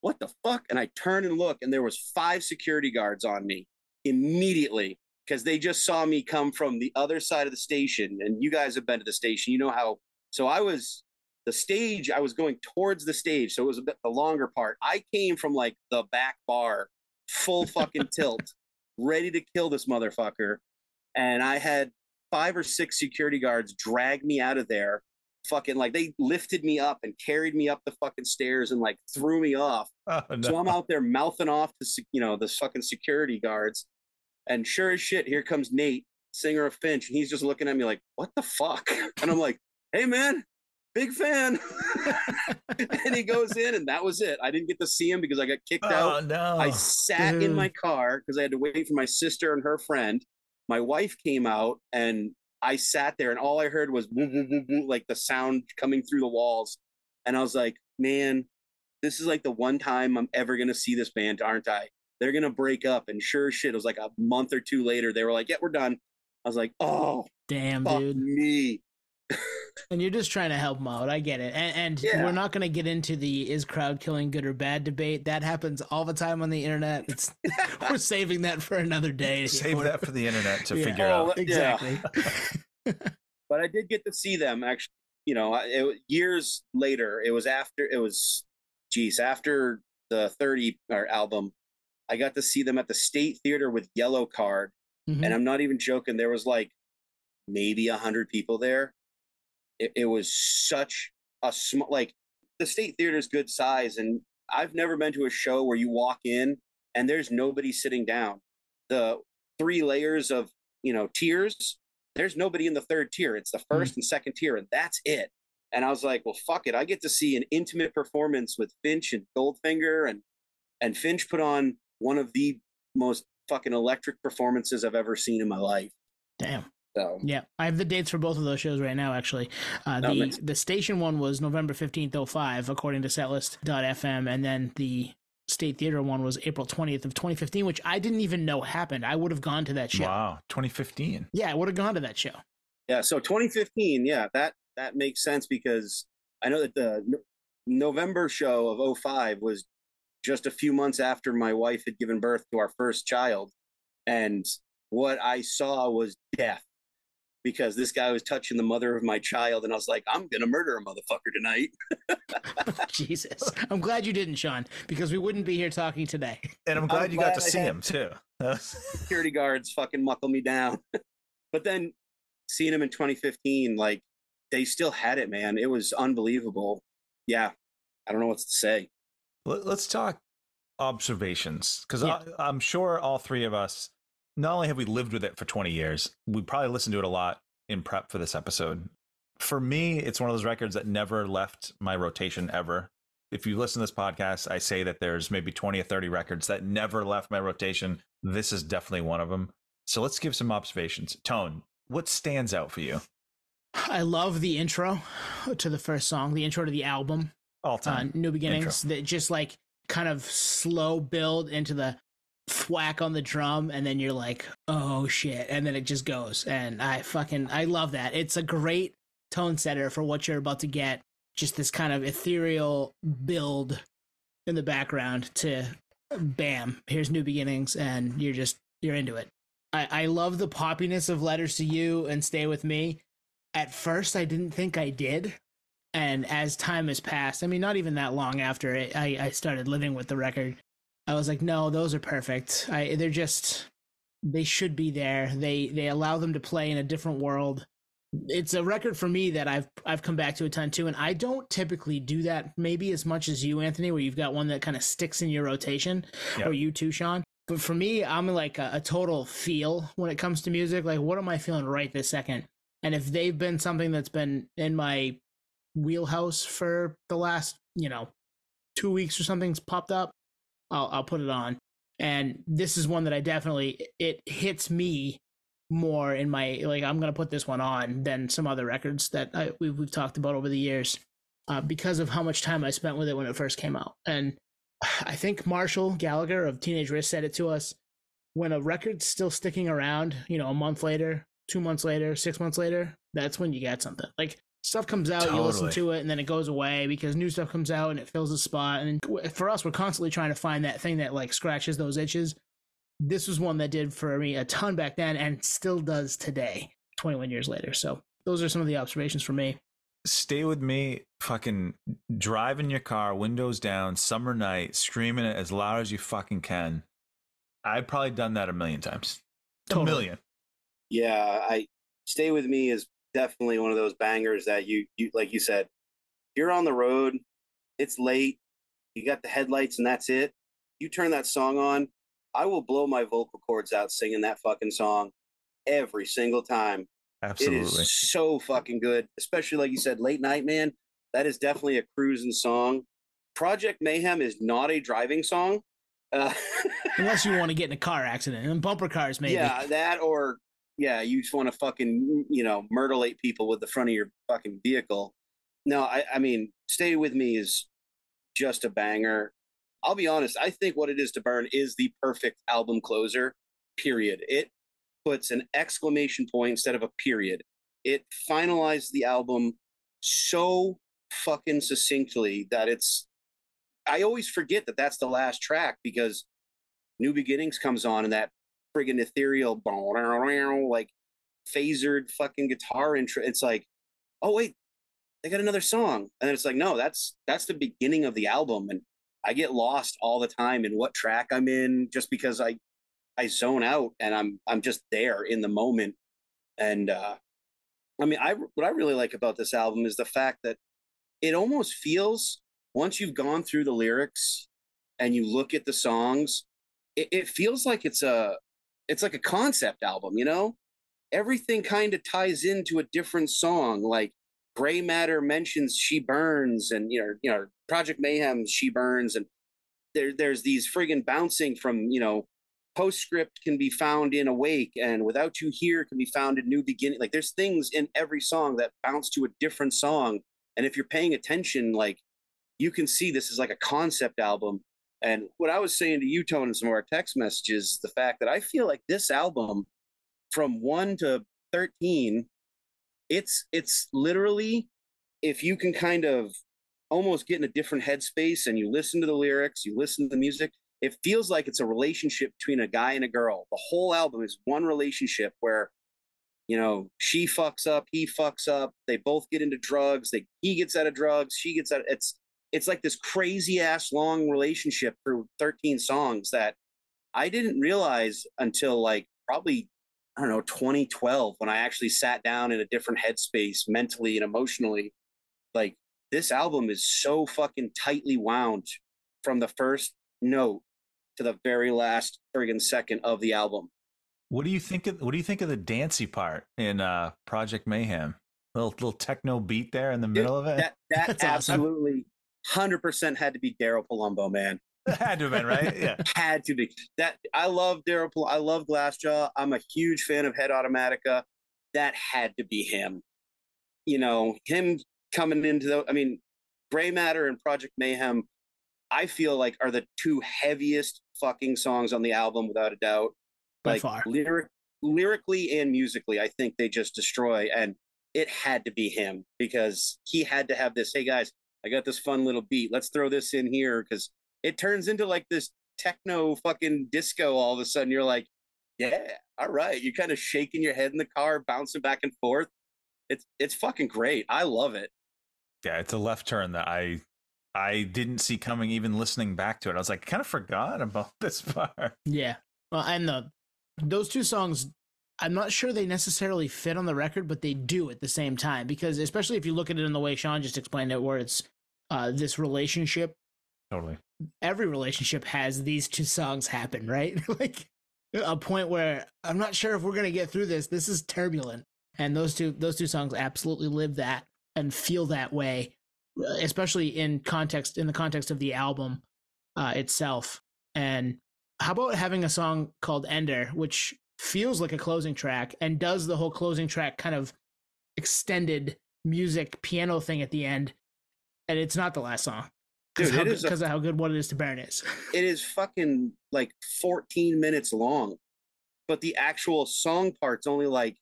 what the fuck? And i turn and look and there was five security guards on me immediately because they just saw me come from the other side of the station and you guys have been to the station you know how so i was the stage i was going towards the stage so it was a bit the longer part i came from like the back bar full fucking tilt ready to kill this motherfucker and i had five or six security guards drag me out of there fucking like they lifted me up and carried me up the fucking stairs and like threw me off Oh, no. so I'm out there mouthing off to you know the fucking security guards, and sure as shit, here comes Nate, singer of Finch, and he's just looking at me like, "What the fuck?" And I'm like, "Hey man, big fan." and he goes in, and that was it. I didn't get to see him because I got kicked oh, out. Oh no. I sat in my car because I had to wait for my sister and her friend. My wife came out and I sat there and all I heard was woo, woo, woo, like the sound coming through the walls. And I was like, man, this is like the one time I'm ever going to see this band, aren't I? They're going to break up. And sure shit, it was like a month or two later, they were like, yeah, we're done. I was like, oh, Damn, dude. me. And you're just trying to help them out. I get it. And, and Yeah. we're not going to get into the is crowd killing good or bad debate. That happens all the time on the internet. It's we're saving that for another day. Save that for the internet to Yeah. figure Oh, out. Yeah. Exactly. but I did get to see them actually. You know, it, years later, it was after it was, geez, after the thirty or album, I got to see them at the State Theater with Yellowcard, Mhm. and I'm not even joking. There was like maybe a hundred people there. It, it was such a small, like the State Theater is good size, and I've never been to a show where you walk in and there's nobody sitting down. The three layers of you know tiers there's nobody in the third tier. It's the mm-hmm. 1st and second tier, and that's it. And I was like, well, fuck it. I get to see an intimate performance with Finch and Goldfinger, and and Finch put on one of the most fucking electric performances I've ever seen in my life. Damn. So Yeah, I have the dates for both of those shows right now. Actually, uh, Oh, the nice. the station one was November fifteenth, oh five, according to Setlist.fm, and then the State Theater one was April twentieth of twenty fifteen, which I didn't even know happened. I would have gone to that show. Wow, 2015. Yeah, I would have gone to that show. yeah, so 2015, yeah, that that makes sense because I know that the No- November show of 05 was just a few months after my wife had given birth to our first child, and what I saw was death because this guy was touching the mother of my child, and I was like, I'm gonna murder a motherfucker tonight. Jesus, I'm glad you didn't, Sean, because we wouldn't be here talking today. And I'm glad I'm you got to I see him too. Security guards fucking muckle me down, but then seeing him in 2015, like they still had it, man. It was unbelievable. Yeah, I don't know what to say. Let- Let's talk observations because Yeah. I'm sure all three of us, not only have we lived with it for 20 years, we probably listened to it a lot in prep for this episode. For me, it's one of those records that never left my rotation ever. If you listen to this podcast, I say that there's maybe 20 or 30 records that never left my rotation. This is definitely one of them. So let's give some observations. Tone, what stands out for you? I love the intro to the first song, the intro to the album, All uh, time. New Beginnings, that just like kind of slow build into the thwack on the drum, and then you're like, oh shit, and then it just goes. And I fucking I love that. It's a great tone setter for what you're about to get. Just this kind of ethereal build in the background to bam, here's New Beginnings, and you're just you're into it. I, I love the poppiness of Letters to You and Stay With Me. At first, I didn't think I did. And as time has passed, I mean, not even that long after it, I, I started living with the record, I was like, no, those are perfect. I, they're just, they should be there. They, they allow them to play in a different world. It's a record for me that I've, I've come back to a ton too. And I don't typically do that maybe as much as you, Anthony, where you've got one that kind of sticks in your rotation Yeah. or you too, Sean. But for me, I'm like a, a total feel when it comes to music. Like, what am I feeling right this second? And if they've been something that's been in my wheelhouse for the last, you know, two weeks or something's popped up, I'll I'll put it on. And this is one that I definitely it hits me more in my like I'm gonna put this one on than some other records that I, we've we've talked about over the years, uh, because of how much time I spent with it when it first came out. And I think Marshall Gallagher of Teenage Wrist said it to us when a record's still sticking around, you know, a month later, two months later, six months later, that's when you get something. Like stuff comes out, you listen to it, and then it goes away because new stuff comes out and it fills the spot. And for us, we're constantly trying to find that thing that like scratches those itches. This was one that did for me a ton back then and still does today, 21 years later. So those are some of the observations for me. Stay with me, fucking drive in your car, windows down, summer night, screaming it as loud as you fucking can. I've probably done that a million times. A million. Yeah, I stay with me is definitely one of those bangers that you you like you said, you're on the road, it's late, you got the headlights and that's it. You turn that song on, I will blow my vocal cords out singing that fucking song every single time. It Absolutely. is so fucking good, especially like you said, late night, man. That is definitely a cruising song. Project Mayhem is not a driving song. Uh, Unless you want to get in a car accident and bumper cars, maybe. Yeah, that or yeah, you just want to fucking you know myrtlate people with the front of your fucking vehicle. No, I, I mean, stay with me is just a banger. I'll be honest. I think what it is to burn is the perfect album closer. Period. It puts an exclamation point instead of a period. It finalized the album so fucking succinctly that it's. I always forget that that's the last track because New Beginnings comes on and that friggin' ethereal like phasered fucking guitar intro. It's like, oh wait, they got another song. And it's like, no, that's that's the beginning of the album. And I get lost all the time in what track I'm in just because I I zone out and I'm I'm just there in the moment. And uh I mean I what I really like about this album is the fact that it almost feels once you've gone through the lyrics and you look at the songs, it feels like it's a it's like a concept album, you know? Everything kind of ties into a different song. Like Gray Matter mentions She Burns and you know, you know, Project Mayhem She Burns and there there's these friggin' bouncing from, you know, postscript can be found in Awake and Without You Here can be found in New Beginning. Like there's things in every song that bounce to a different song. And if you're paying attention, like you can see this is like a concept album. And what I was saying to you, Tone, in some of our text messages, the fact that I feel like this album, from one to thirteen, it's it's literally if you can kind of almost get in a different headspace and you listen to the lyrics, you listen to the music, it feels like it's a relationship between a guy and a girl. The whole album is one relationship where you know she fucks up, he fucks up, they both get into drugs, they he gets out of drugs, she gets out. It's it's like this crazy ass long relationship through 13 songs that I didn't realize until like probably I don't know 2012 when I actually sat down in a different headspace mentally and emotionally. Like this album is so fucking tightly wound from the first note to the very last friggin' second of the album. What do you think of what do you think of the dancey part in uh Project Mayhem? Little little techno beat there in the middle of it. That that That's awesome. Absolutely 100% had to be Daryl Palumbo, man. Had to have been, right? Yeah. had to be that I love Daryl. Pal- I love Glassjaw. I'm a huge fan of Head Automatica. That had to be him. you know, him coming into the, I mean, Gray Matter and Project Mayhem, I feel like are the two heaviest fucking songs on the album without a doubt. By like far. lyric, lyrically and musically, I think they just destroy. And it had to be him because he had to have this. Hey guys, I got this fun little beat. Let's throw this in here because it turns into like this techno fucking disco. All of a sudden, you're like, yeah, all right. You're kind of shaking your head in the car, bouncing back and forth. It's it's fucking great. I love it. Yeah, it's a left turn that I I didn't see coming. Even listening back to it, I was like, kind of forgot about this part. Yeah. Well, and the those two songs, I'm not sure they necessarily fit on the record, but they do at the same time because especially if you look at it in the way Sean just explained it, where it's uh, this relationship. Totally. Every relationship has these two songs happen, right? like a point where I'm not sure if we're gonna get through this. This is turbulent, and those two those two songs absolutely live that and feel that way, especially in context in the context of the album uh, itself. And how about having a song called Ender, which feels like a closing track and does the whole closing track kind of extended music piano thing at the end, and it's not the last song because Dude, it how, is a- because of how good what it is to burn is. It is fucking like 14 minutes long, but the actual song part's only like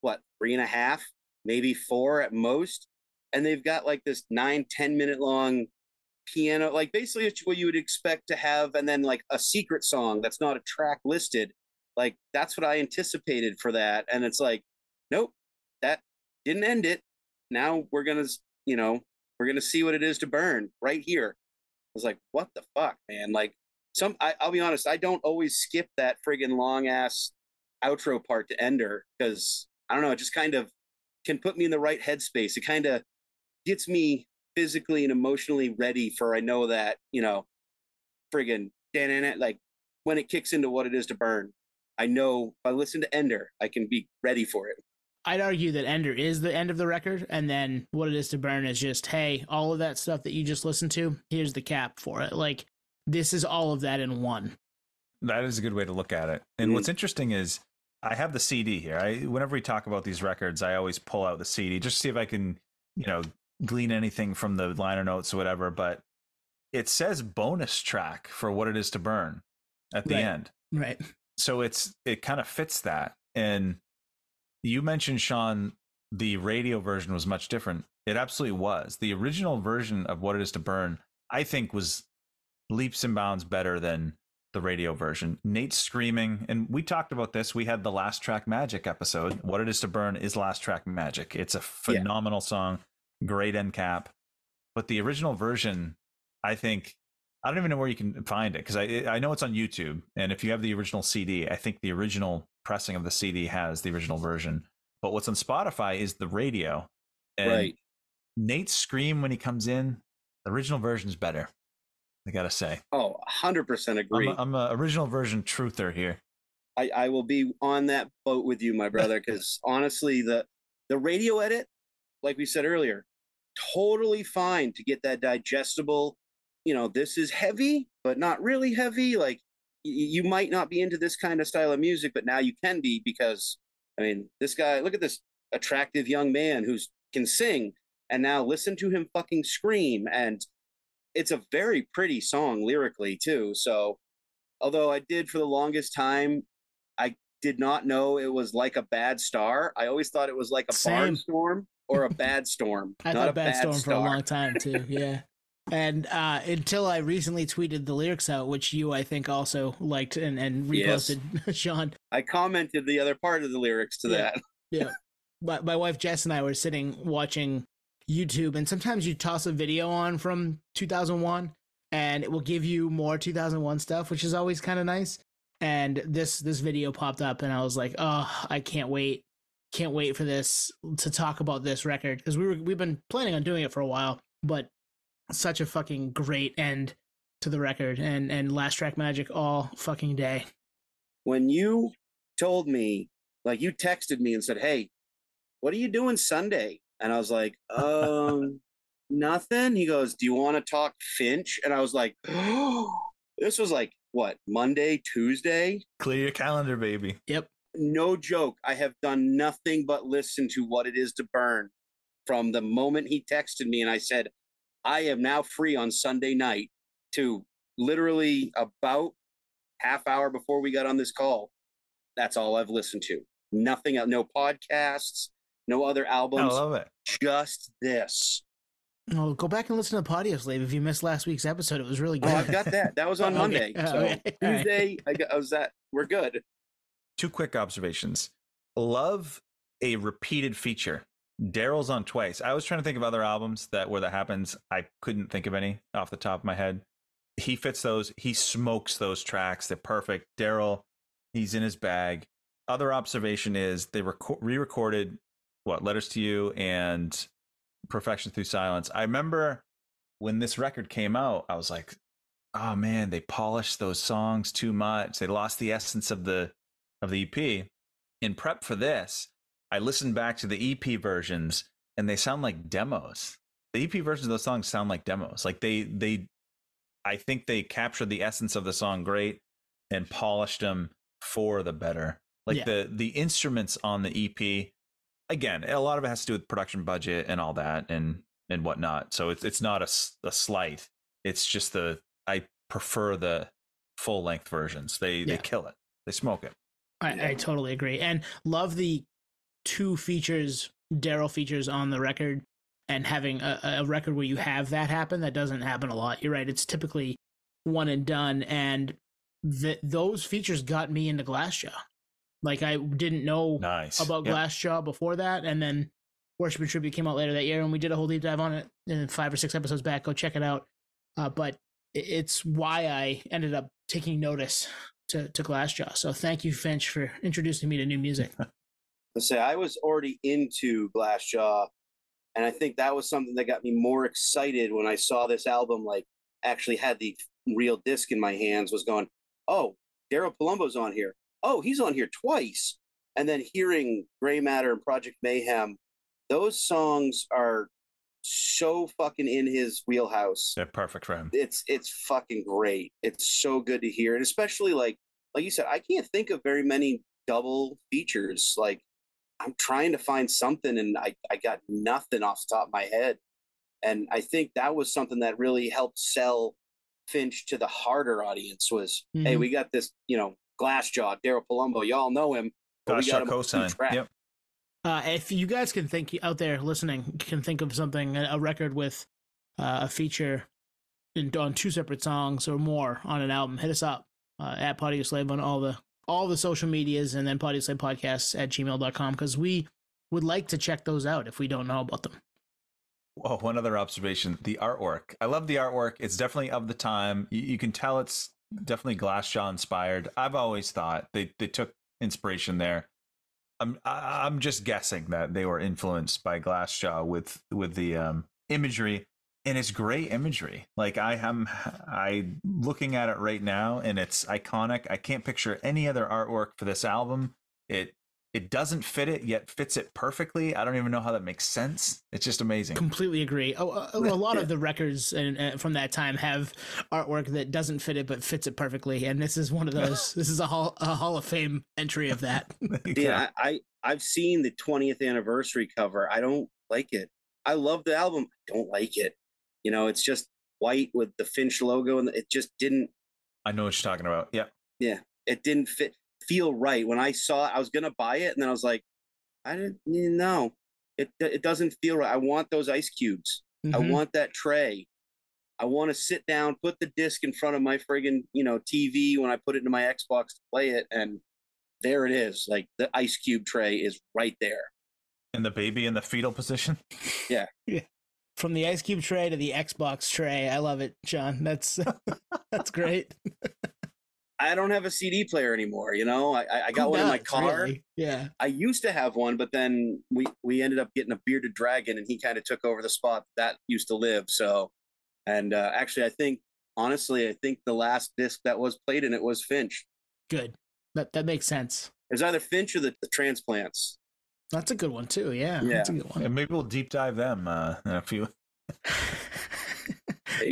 what three and a half, maybe four at most, and they've got like this nine, 10 minute long piano, like basically it's what you would expect to have, and then like a secret song that's not a track listed. Like that's what I anticipated for that, and it's like, nope, that didn't end it. Now we're gonna, you know, we're gonna see what it is to burn right here. I was like, what the fuck, man? Like some I, I'll be honest, I don't always skip that friggin' long ass outro part to Ender because I don't know, it just kind of can put me in the right headspace. It kind of gets me physically and emotionally ready for I know that, you know, friggin' like when it kicks into what it is to burn. I know if I listen to Ender, I can be ready for it. I'd argue that Ender is the end of the record, and then what it is to burn is just, hey, all of that stuff that you just listened to, here's the cap for it. Like, this is all of that in one. That is a good way to look at it. And Mhm. what's interesting is I have the CD here. I whenever we talk about these records, I always pull out the CD just to see if I can, you know, glean anything from the liner notes or whatever. But it says bonus track for what it is to burn at the Right. end. Right. So it's it kind of fits that. And you mentioned Sean, the radio version was much different. It absolutely was. The original version of what it is to burn, I think, was leaps and bounds better than the radio version. Nate's screaming, and we talked about this. We had the last track magic episode. What it is to burn is last track magic. It's a Yeah. phenomenal song, great end cap. But the original version, I think, I don't even know where you can find it because I I know it's on YouTube. And if you have the original CD, I think the original pressing of the CD has the original version. But what's on Spotify is the radio. And Right. Nate's scream when he comes in, the original version is better. I gotta say. Oh, 100% agree. I'm a, I'm a original version truther here. I, I will be on that boat with you, my brother, because honestly, the the radio edit, like we said earlier, totally fine to get that digestible. You know, this is heavy, but not really heavy. Like you might not be into this kind of style of music, but now you can be because I mean, this guy. Look at this attractive young man who's can sing, and now listen to him fucking scream, and it's a very pretty song lyrically too. So although I did for the longest time I did not know it was like a bad star. I always thought it was like a Same. barnstorm or a bad storm. I not thought a Bad, Storm for a long time too. Yeah. And uh, until I recently tweeted the lyrics out, which you I think also liked and, and Yes. reposted, Sean. I commented the other part of the lyrics to Yeah. that. Yeah. My, my wife Jess and I were sitting watching YouTube, and sometimes you toss a video on from 2001, and it will give you more 2001 stuff, which is always kind of nice. And this this video popped up, and I was like, oh, I can't wait, can't wait for this to talk about this record because we were we've been planning on doing it for a while, but such a fucking great end to the record, and and last track magic all fucking day. When you told me, like you texted me and said, Hey, what are you doing Sunday? And I was like, um, nothing. He goes, Do you want to talk Finch? And I was like, oh this was like what, Monday, Tuesday? Clear your calendar, baby. Yep. no joke. I have done nothing but listen to what it is to burn from the moment he texted me and I said, I am now free on Sunday night to literally about half hour before we got on this call. That's all I've listened to. Nothing else, no podcasts, no other albums. I love it. just this. Oh, go back and listen to Podioslave if you missed last week's episode. It was really Oh, good. I've got that. That was on Monday. Oh, So okay. Tuesday, I, got, I was that. We're good. Two quick observations. Love a repeated feature. Daryl's on twice. I was trying to think of other albums that where that happens. I couldn't think of any off the top of my head. He fits those. He smokes those tracks. They're perfect. Daryl, he's in his bag. Other observation is they reco- re-recorded what letters to you and perfection through silence. I remember when this record came out, I was like, oh man, they polished those songs too much. They lost the essence of the of the EP. In prep for this, I listened back to the EP versions and they sound like demos. The EP versions of those songs sound like demos. Like they they I think they captured the essence of the song great and polished them for the better. Like Yeah. the the instruments on the EP again, a lot of it has to do with production budget and all that and and whatnot. So it's it's not a, a slight. It's just the I prefer the full length versions. They they kill it. They smoke it. I, I totally agree, and love the two features, Daryl features on the record, and having a, a record where you have that happen. That doesn't happen a lot. You're right. It's typically one and done, and th- those features got me into Glassjaw. Like I didn't know Nice. about Yep. Glassjaw before that, and then Worship and Tribute came out later that year, and we did a whole deep dive on it in five or six episodes back. Go check it out. Uh, but it's why I ended up taking notice to to Glassjaw. So thank you, Finch, for introducing me to new music. I say I was already into Glassjaw, and I think that was something that got me more excited when I saw this album. Like, actually had the real disc in my hands. Was going, oh, Daryl Palumbo's on here. Oh, he's on here twice. And then hearing Gray Matter and Project Mayhem, those songs are so fucking in his wheelhouse They're perfect for him. it's it's fucking great. It's so good to hear, and especially like like you said, I can't think of very many double features. Like I'm trying to find something, and I I got nothing off the top of my head. And I think that was something that really helped sell Finch to the harder audience. Was hey, Mhm. we got this, you know, Glassjaw, Daryl Palumbo, y'all know him. but we Gosh, got him on two cosign. Yep. Uh, if you guys can think out there listening, can think of something a a record with uh, a feature in, on two separate songs or more on an album, hit us up uh, at Podioslave on all the all the social medias, and then Podioslave Podcasts at gmail.com because we would like to check those out if we don't know about them. Oh, one other observation: the artwork. I love the artwork. It's definitely of the time. You, you can tell it's definitely Glassjaw inspired. I've always thought they they took inspiration there. I'm I, I'm just guessing that they were influenced by Glassjaw with with the um, imagery, and it's great imagery. Like I am I looking at it right now, and it's iconic. I can't picture any other artwork for this album. It it doesn't fit it yet fits it perfectly. I don't even know how that makes sense. It's just amazing. Completely agree. Oh, a, a lot of the records and, uh, from that time have artwork that doesn't fit it but fits it perfectly, and this is one of those. this is a hall, a Hall of Fame entry of that. Yeah, I, I I've seen the 20th anniversary cover. I don't like it. I love the album. I don't like it. You know, it's just white with the Finch logo, and it just didn't. I know what you're talking about. Yeah. Yeah, it didn't fit feel right when I saw it. I was gonna buy it, and then I was like, I didn't know. It it doesn't feel right. I want those ice cubes. I Mhm. want that tray. I want to sit down, put the disc in front of my friggin' you know TV when I put it into my Xbox to play it, and there it is. Like the ice cube tray is right there. And the baby in the fetal position. From the ice cube tray to the Xbox tray, I love it, John. That's that's great. I don't have a CD player anymore. You know, I, I got Who one in my car. really? Yeah. I used to have one, but then we we ended up getting a bearded dragon, and he kind of took over the spot that used to live. So, and uh, actually, I think honestly, I think the last disc that was played in it was Finch. Good. That that makes sense. It was either Finch or the, the Transplants. That's a good one too. Yeah. Yeah. That's a good one. And maybe we'll deep dive them uh, in a few.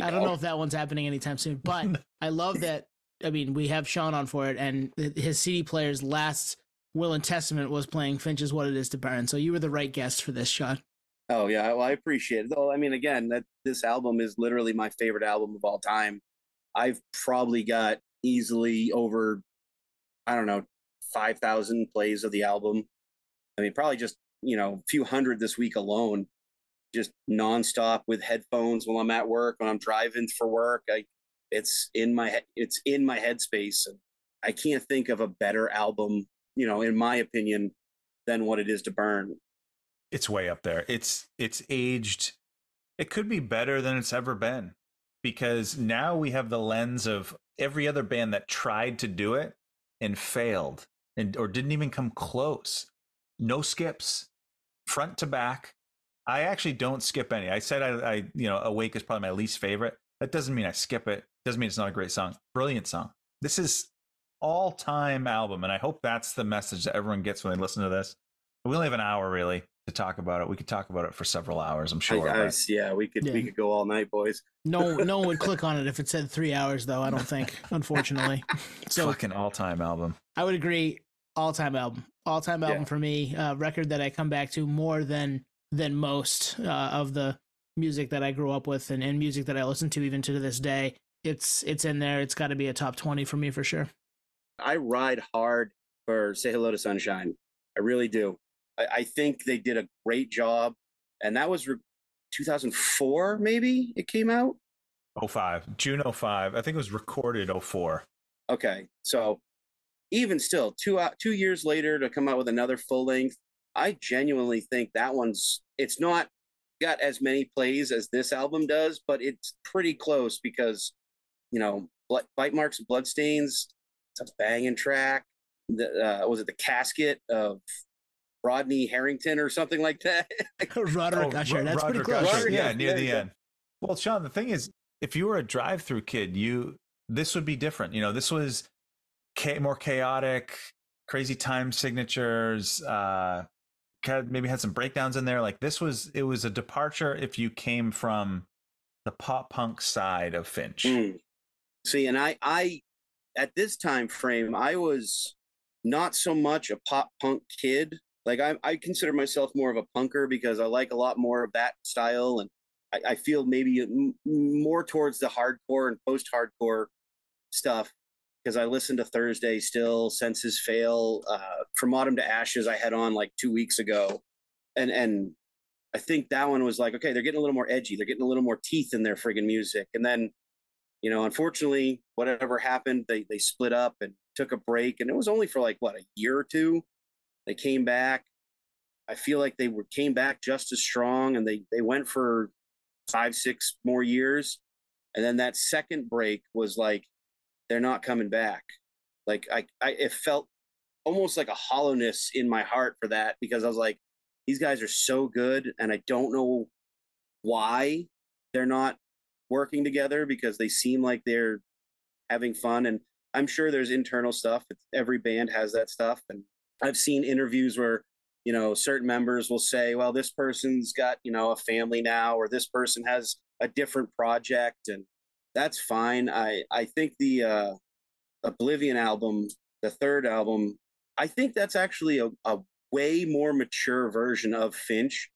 I don't go. know if that one's happening anytime soon, but I love that. I mean, we have Sean on for it, and his CD player's last Will and Testament was playing Finch is what it is to burn. So you were the right guest for this, Sean. Oh yeah, well I appreciate it. Though I mean, again, that this album is literally my favorite album of all time. I've probably got easily over, I don't know, five thousand plays of the album. I mean, probably just you know a few hundred this week alone, just nonstop with headphones while I'm at work, when I'm driving for work. I, it's in my he- it's in my headspace, and I can't think of a better album, you know, in my opinion, than what it is to burn. It's way up there. It's it's aged. It could be better than it's ever been because now we have the lens of every other band that tried to do it and failed and or didn't even come close. No skips, front to back. I actually don't skip any. I said I, I you know, Awake is probably my least favorite. That doesn't mean I skip it. Doesn't mean it's not a great song. Brilliant song. This is all time album, and I hope that's the message that everyone gets when they listen to this. We only have an hour really to talk about it. We could talk about it for several hours, I'm sure. I- I- but- yeah, we could Yeah. we could go all night, boys. No, no one would click on it if it said three hours, though. I don't think, unfortunately. So fucking all time album. I would agree. All time album, all time album Yeah. for me. Uh, record that I come back to more than than most uh, of the music that I grew up with and, and music that I listen to even to this day. It's it's in there. It's got to be a top twenty for me for sure. I ride hard for Say Hello to Sunshine. I really do. I, I think they did a great job, and that was re- 2004, maybe it came out. 05. June 05. I think it was recorded 04. Okay, so even still, two out two years later to come out with another full length, I genuinely think that one's it's not got as many plays as this album does, but it's pretty close because you know, Bl- bite marks and bloodstains. It's a banging track. The, uh, was it the casket of Rodney Harrington or something like that? Roderick Oh, Usher. Ro- That's pretty close. Usher, Roderick Yeah, near the end. Well, Sean, the thing is, if you were a Drive-Thru kid, you this would be different. You know, this was cha- more chaotic, crazy time signatures. Uh, maybe had some breakdowns in there. Like this was, it was a departure if you came from the pop punk side of Finch. Mm. See, and I, I, at this time frame, I was not so much a pop punk kid. Like I, I consider myself more of a punker because I like a lot more of that style, and I, I feel maybe more towards the hardcore and post-hardcore stuff because I listen to Thursday still, Senses Fail, uh, From Autumn to Ashes. I had on like two weeks ago, and and I think that one was like, okay, they're getting a little more edgy. They're getting a little more teeth in their friggin' music. And then, you know, unfortunately, whatever happened, they they split up and took a break. And it was only for like what a year or two. They came back. I feel like they were came back just as strong, and they they went for five, six more years. And then that second break was like, they're not coming back. Like I, I it felt almost like a hollowness in my heart for that because I was like, these guys are so good, and I don't know why they're not working together because they seem like they're having fun. And I'm sure there's internal stuff. Every band has that stuff. And I've seen interviews where, you know, certain members will say, well, this person's got, you know, a family now, or this person has a different project. And that's fine. I, I think the uh, Oblivion album, the third album, I think that's actually a, a way more mature version of Finch.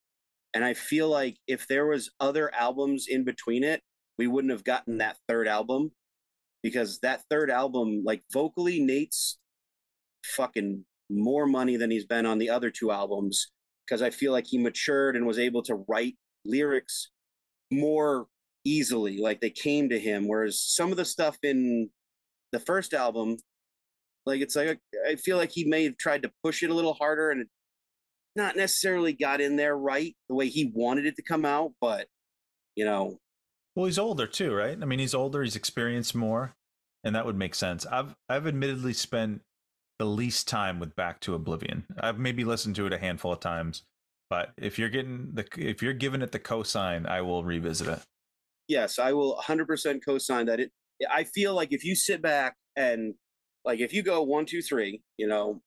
And I feel like if there was other albums in between it, we wouldn't have gotten that third album because that third album, like vocally, Nate's fucking more money than he's been on the other two albums because I feel like he matured and was able to write lyrics more easily. Like they came to him, whereas some of the stuff in the first album, like it's like I feel like he may have tried to push it a little harder and not necessarily got in there right the way he wanted it to come out, but you know, Well, he's older too, right? I mean, he's older, he's experienced more, and that would make sense. I've I've admittedly spent the least time with Back to Oblivion. I've maybe listened to it a handful of times, but if you're getting the if you're giving it the cosign, I will revisit it. Yes, I will 100% co-sign that. It. I feel like if you sit back and like if you go one, two, three, you know,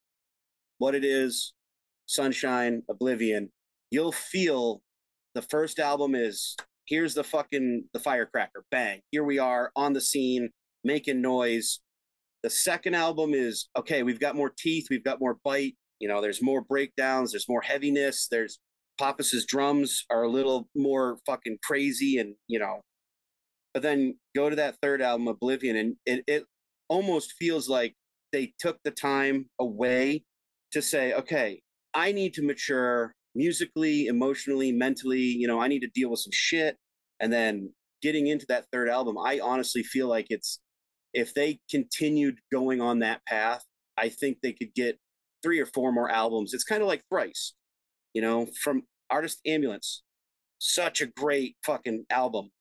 what it is, Sunshine, Oblivion, you'll feel the first album is here's the fucking the firecracker, bang, here we are on the scene making noise. The second album is okay, we've got more teeth, we've got more bite, you know, there's more breakdowns, there's more heaviness, there's Pappas's drums are a little more fucking crazy and you know but then go to that third album oblivion and it, it almost feels like they took the time away to say okay i need to mature musically emotionally mentally you know i need to deal with some shit. And then getting into that third album i honestly feel like it's if they continued going on that path i think they could get three or four more albums. It's kind of like thrice you know from artist ambulance. Such a great fucking album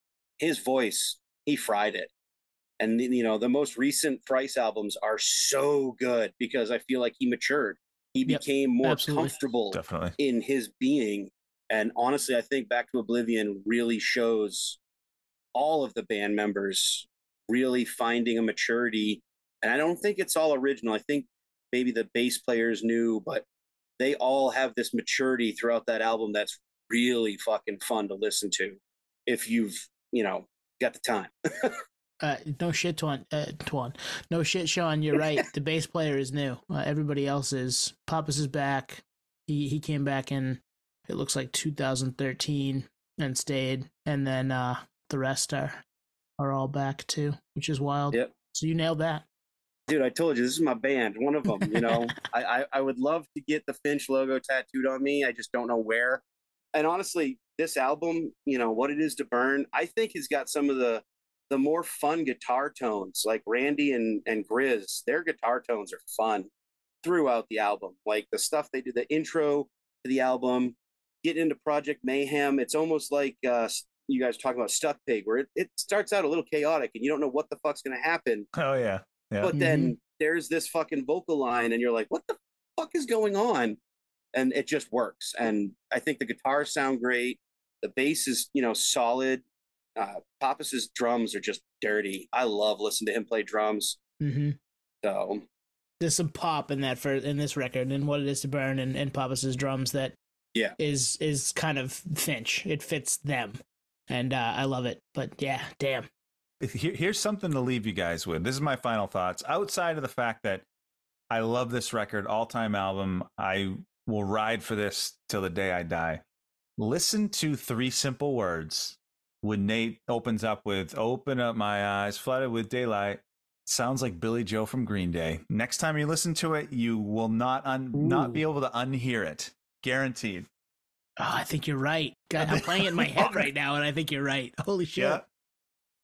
his voice, he fried it. And you know, the most recent Thrice albums are so good because I feel like he matured. He Yep, became more absolutely. comfortable Definitely. in his being. And honestly, I think Back to Oblivion really shows all of the band members really finding a maturity. And I don't think it's all original. I think maybe the bass players knew, but they all have this maturity throughout that album that's really fucking fun to listen to if you've, you know, got the time. Uh, no shit, Twan. Uh, Twan. No shit, Sean. You're right. the bass player is new. Uh, everybody else is. Pappas is back. He he came back in. It looks like 2013 and stayed, and then uh, the rest are are all back too, which is wild. Yep. So you nailed that. Dude, I told you this is my band. One of them, you know. I, I I would love to get the Finch logo tattooed on me. I just don't know where. And honestly, this album, you know, what it is to burn, I think he's got some of the the more fun guitar tones, like Randy and and Grizz. Their guitar tones are fun throughout the album. Like the stuff they do, the intro to the album, get into Project Mayhem. It's almost like uh, you guys talking about Stuck Pig, where it, it starts out a little chaotic and you don't know what the fuck's gonna happen. Oh yeah. Yeah. But then there's this fucking vocal line, and you're like, what the fuck is going on? And it just works. And I think the guitars sound great. The bass is, you know, solid. Uh, Pappas's drums are just dirty. I love listening to him play drums. hmm So There's some pop in that for in this record, and what it is to burn and, and Pappas's drums that Yeah. is is kind of Finch. It fits them, and uh, I love it. But yeah, damn. If- Here, here's something to leave you guys with. This is my final thoughts. Outside of the fact that I love this record, all time album, I will ride for this till the day I die. Listen to three simple words when Nate opens up with "Open up my eyes, flooded with daylight." Sounds like Billie Joe from Green Day. Next time you listen to it, you will not un- not be able to unhear it. Guaranteed. Oh, I think you're right. God, I'm playing it in my head right now, and I think you're right. Holy shit. Yeah.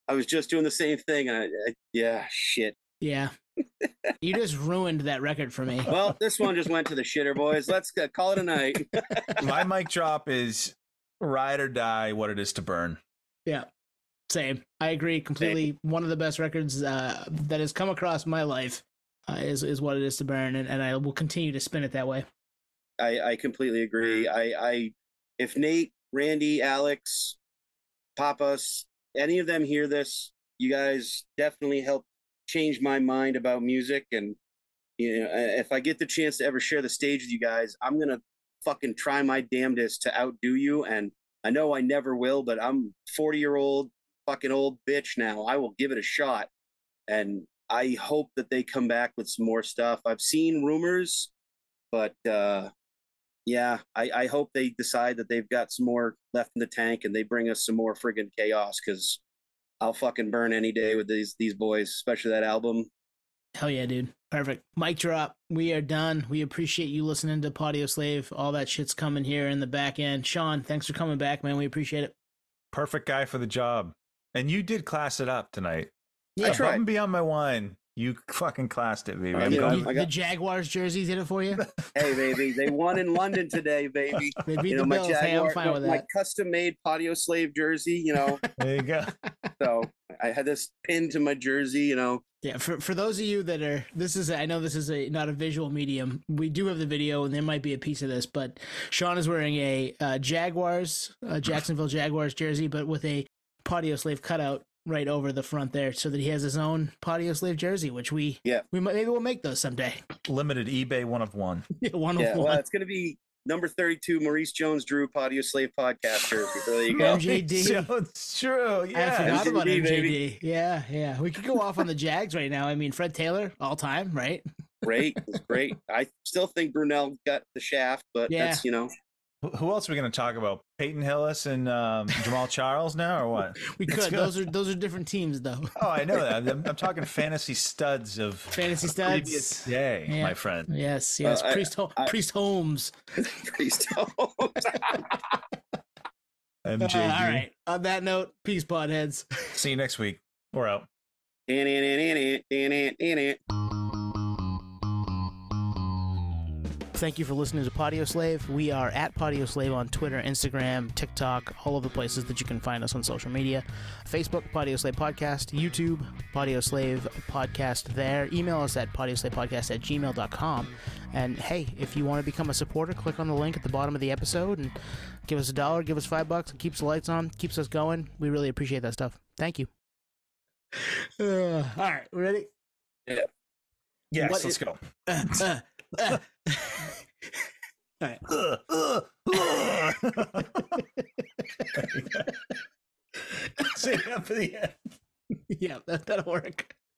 I was just doing the same thing. And I, I, yeah, shit. Yeah. You just ruined that record for me. Well, this one just went to the shitter, boys. Let's uh, call it a night. My mic drop is ride or die. What it is to burn. Yeah. Same. I agree completely. One of the best records uh, that has come across my life uh, is is what it is to burn, and, and I will continue to spin it that way. I, I completely agree. I, I, if Nate, Randy, Alex, Pappas, any of them hear this, you guys definitely help change my mind about music. And you know, if I get the chance to ever share the stage with you guys, I'm gonna fucking try my damnedest to outdo you. And I know I never will, but I'm 40 year old fucking old bitch now. I will give it a shot. And I hope that they come back with some more stuff. I've seen rumors, but uh, yeah, I, I hope they decide that they've got some more left in the tank and they bring us some more friggin' chaos because I'll fucking burn any day with these these boys, especially that album. Hell yeah, dude. Perfect. Mic drop. We are done. We appreciate you listening to Podioslave. All that shit's coming here in the back end. Sean, thanks for coming back, man. We appreciate it. Perfect guy for the job. And you did class it up tonight. Yeah. Above tried. and beyond my wine. You fucking classed it, baby. I'm you know, You- got- the Jaguars jerseys did it for you. Hey, baby, they won in London today, baby. They beat You know, the my Bills. Hey, I'm fine with my that. custom made Podioslave jersey, you know. there you go. so I had this pinned to my jersey, you know. Yeah, for for those of you that are this is I know this is a not a visual medium. We do have the video, and there might be a piece of this, but Sean is wearing a uh, Jaguars, uh, Jacksonville Jaguars jersey, but with a Podioslave cutout right over the front there, so that he has his own Podioslave jersey, which we Yeah. we might maybe we'll make those someday. Limited eBay one of one. one Yeah, of well, one. it's gonna be number thirty-two, Maurice Jones Drew Podioslave podcast jersey. So there you go. MJD. So it's true. I Yeah. forgot about MJD, MJD. baby. Yeah, yeah. We could go off on the Jags right now. I mean, Fred Taylor, all time, right? Great, great. I still think Brunell got the shaft, but Yeah. that's you know Wh- Who else are we going to talk about? Peyton Hillis and um, Jamaal Charles now, or what? We could. Those are those are different teams though. Oh, I know that. I'm, I'm talking fantasy studs of Fantasy studs. day, Yeah. my friend. Yes, yes. I- Priest Ho- I- Priest Holmes. Priest Holmes. Uh, all right. On that note, peace, podheads. See you next week. We're out. Thank you for listening to Podioslave. We are at Podioslave on Twitter, Instagram, TikTok, all of the places that you can find us on social media. Facebook, Podioslave Podcast, YouTube, Podioslave Podcast there. Email us at podioslavepodcast at gmail.com. And hey, if you want to become a supporter, click on the link at the bottom of the episode and give us a dollar, give us five bucks. It keeps the lights on, keeps us going. We really appreciate that stuff. Thank you. Uh, all right, we ready? Yes, What let's is- go. Uh, uh, uh. all right. That for the end. Yeah, that, that'll work.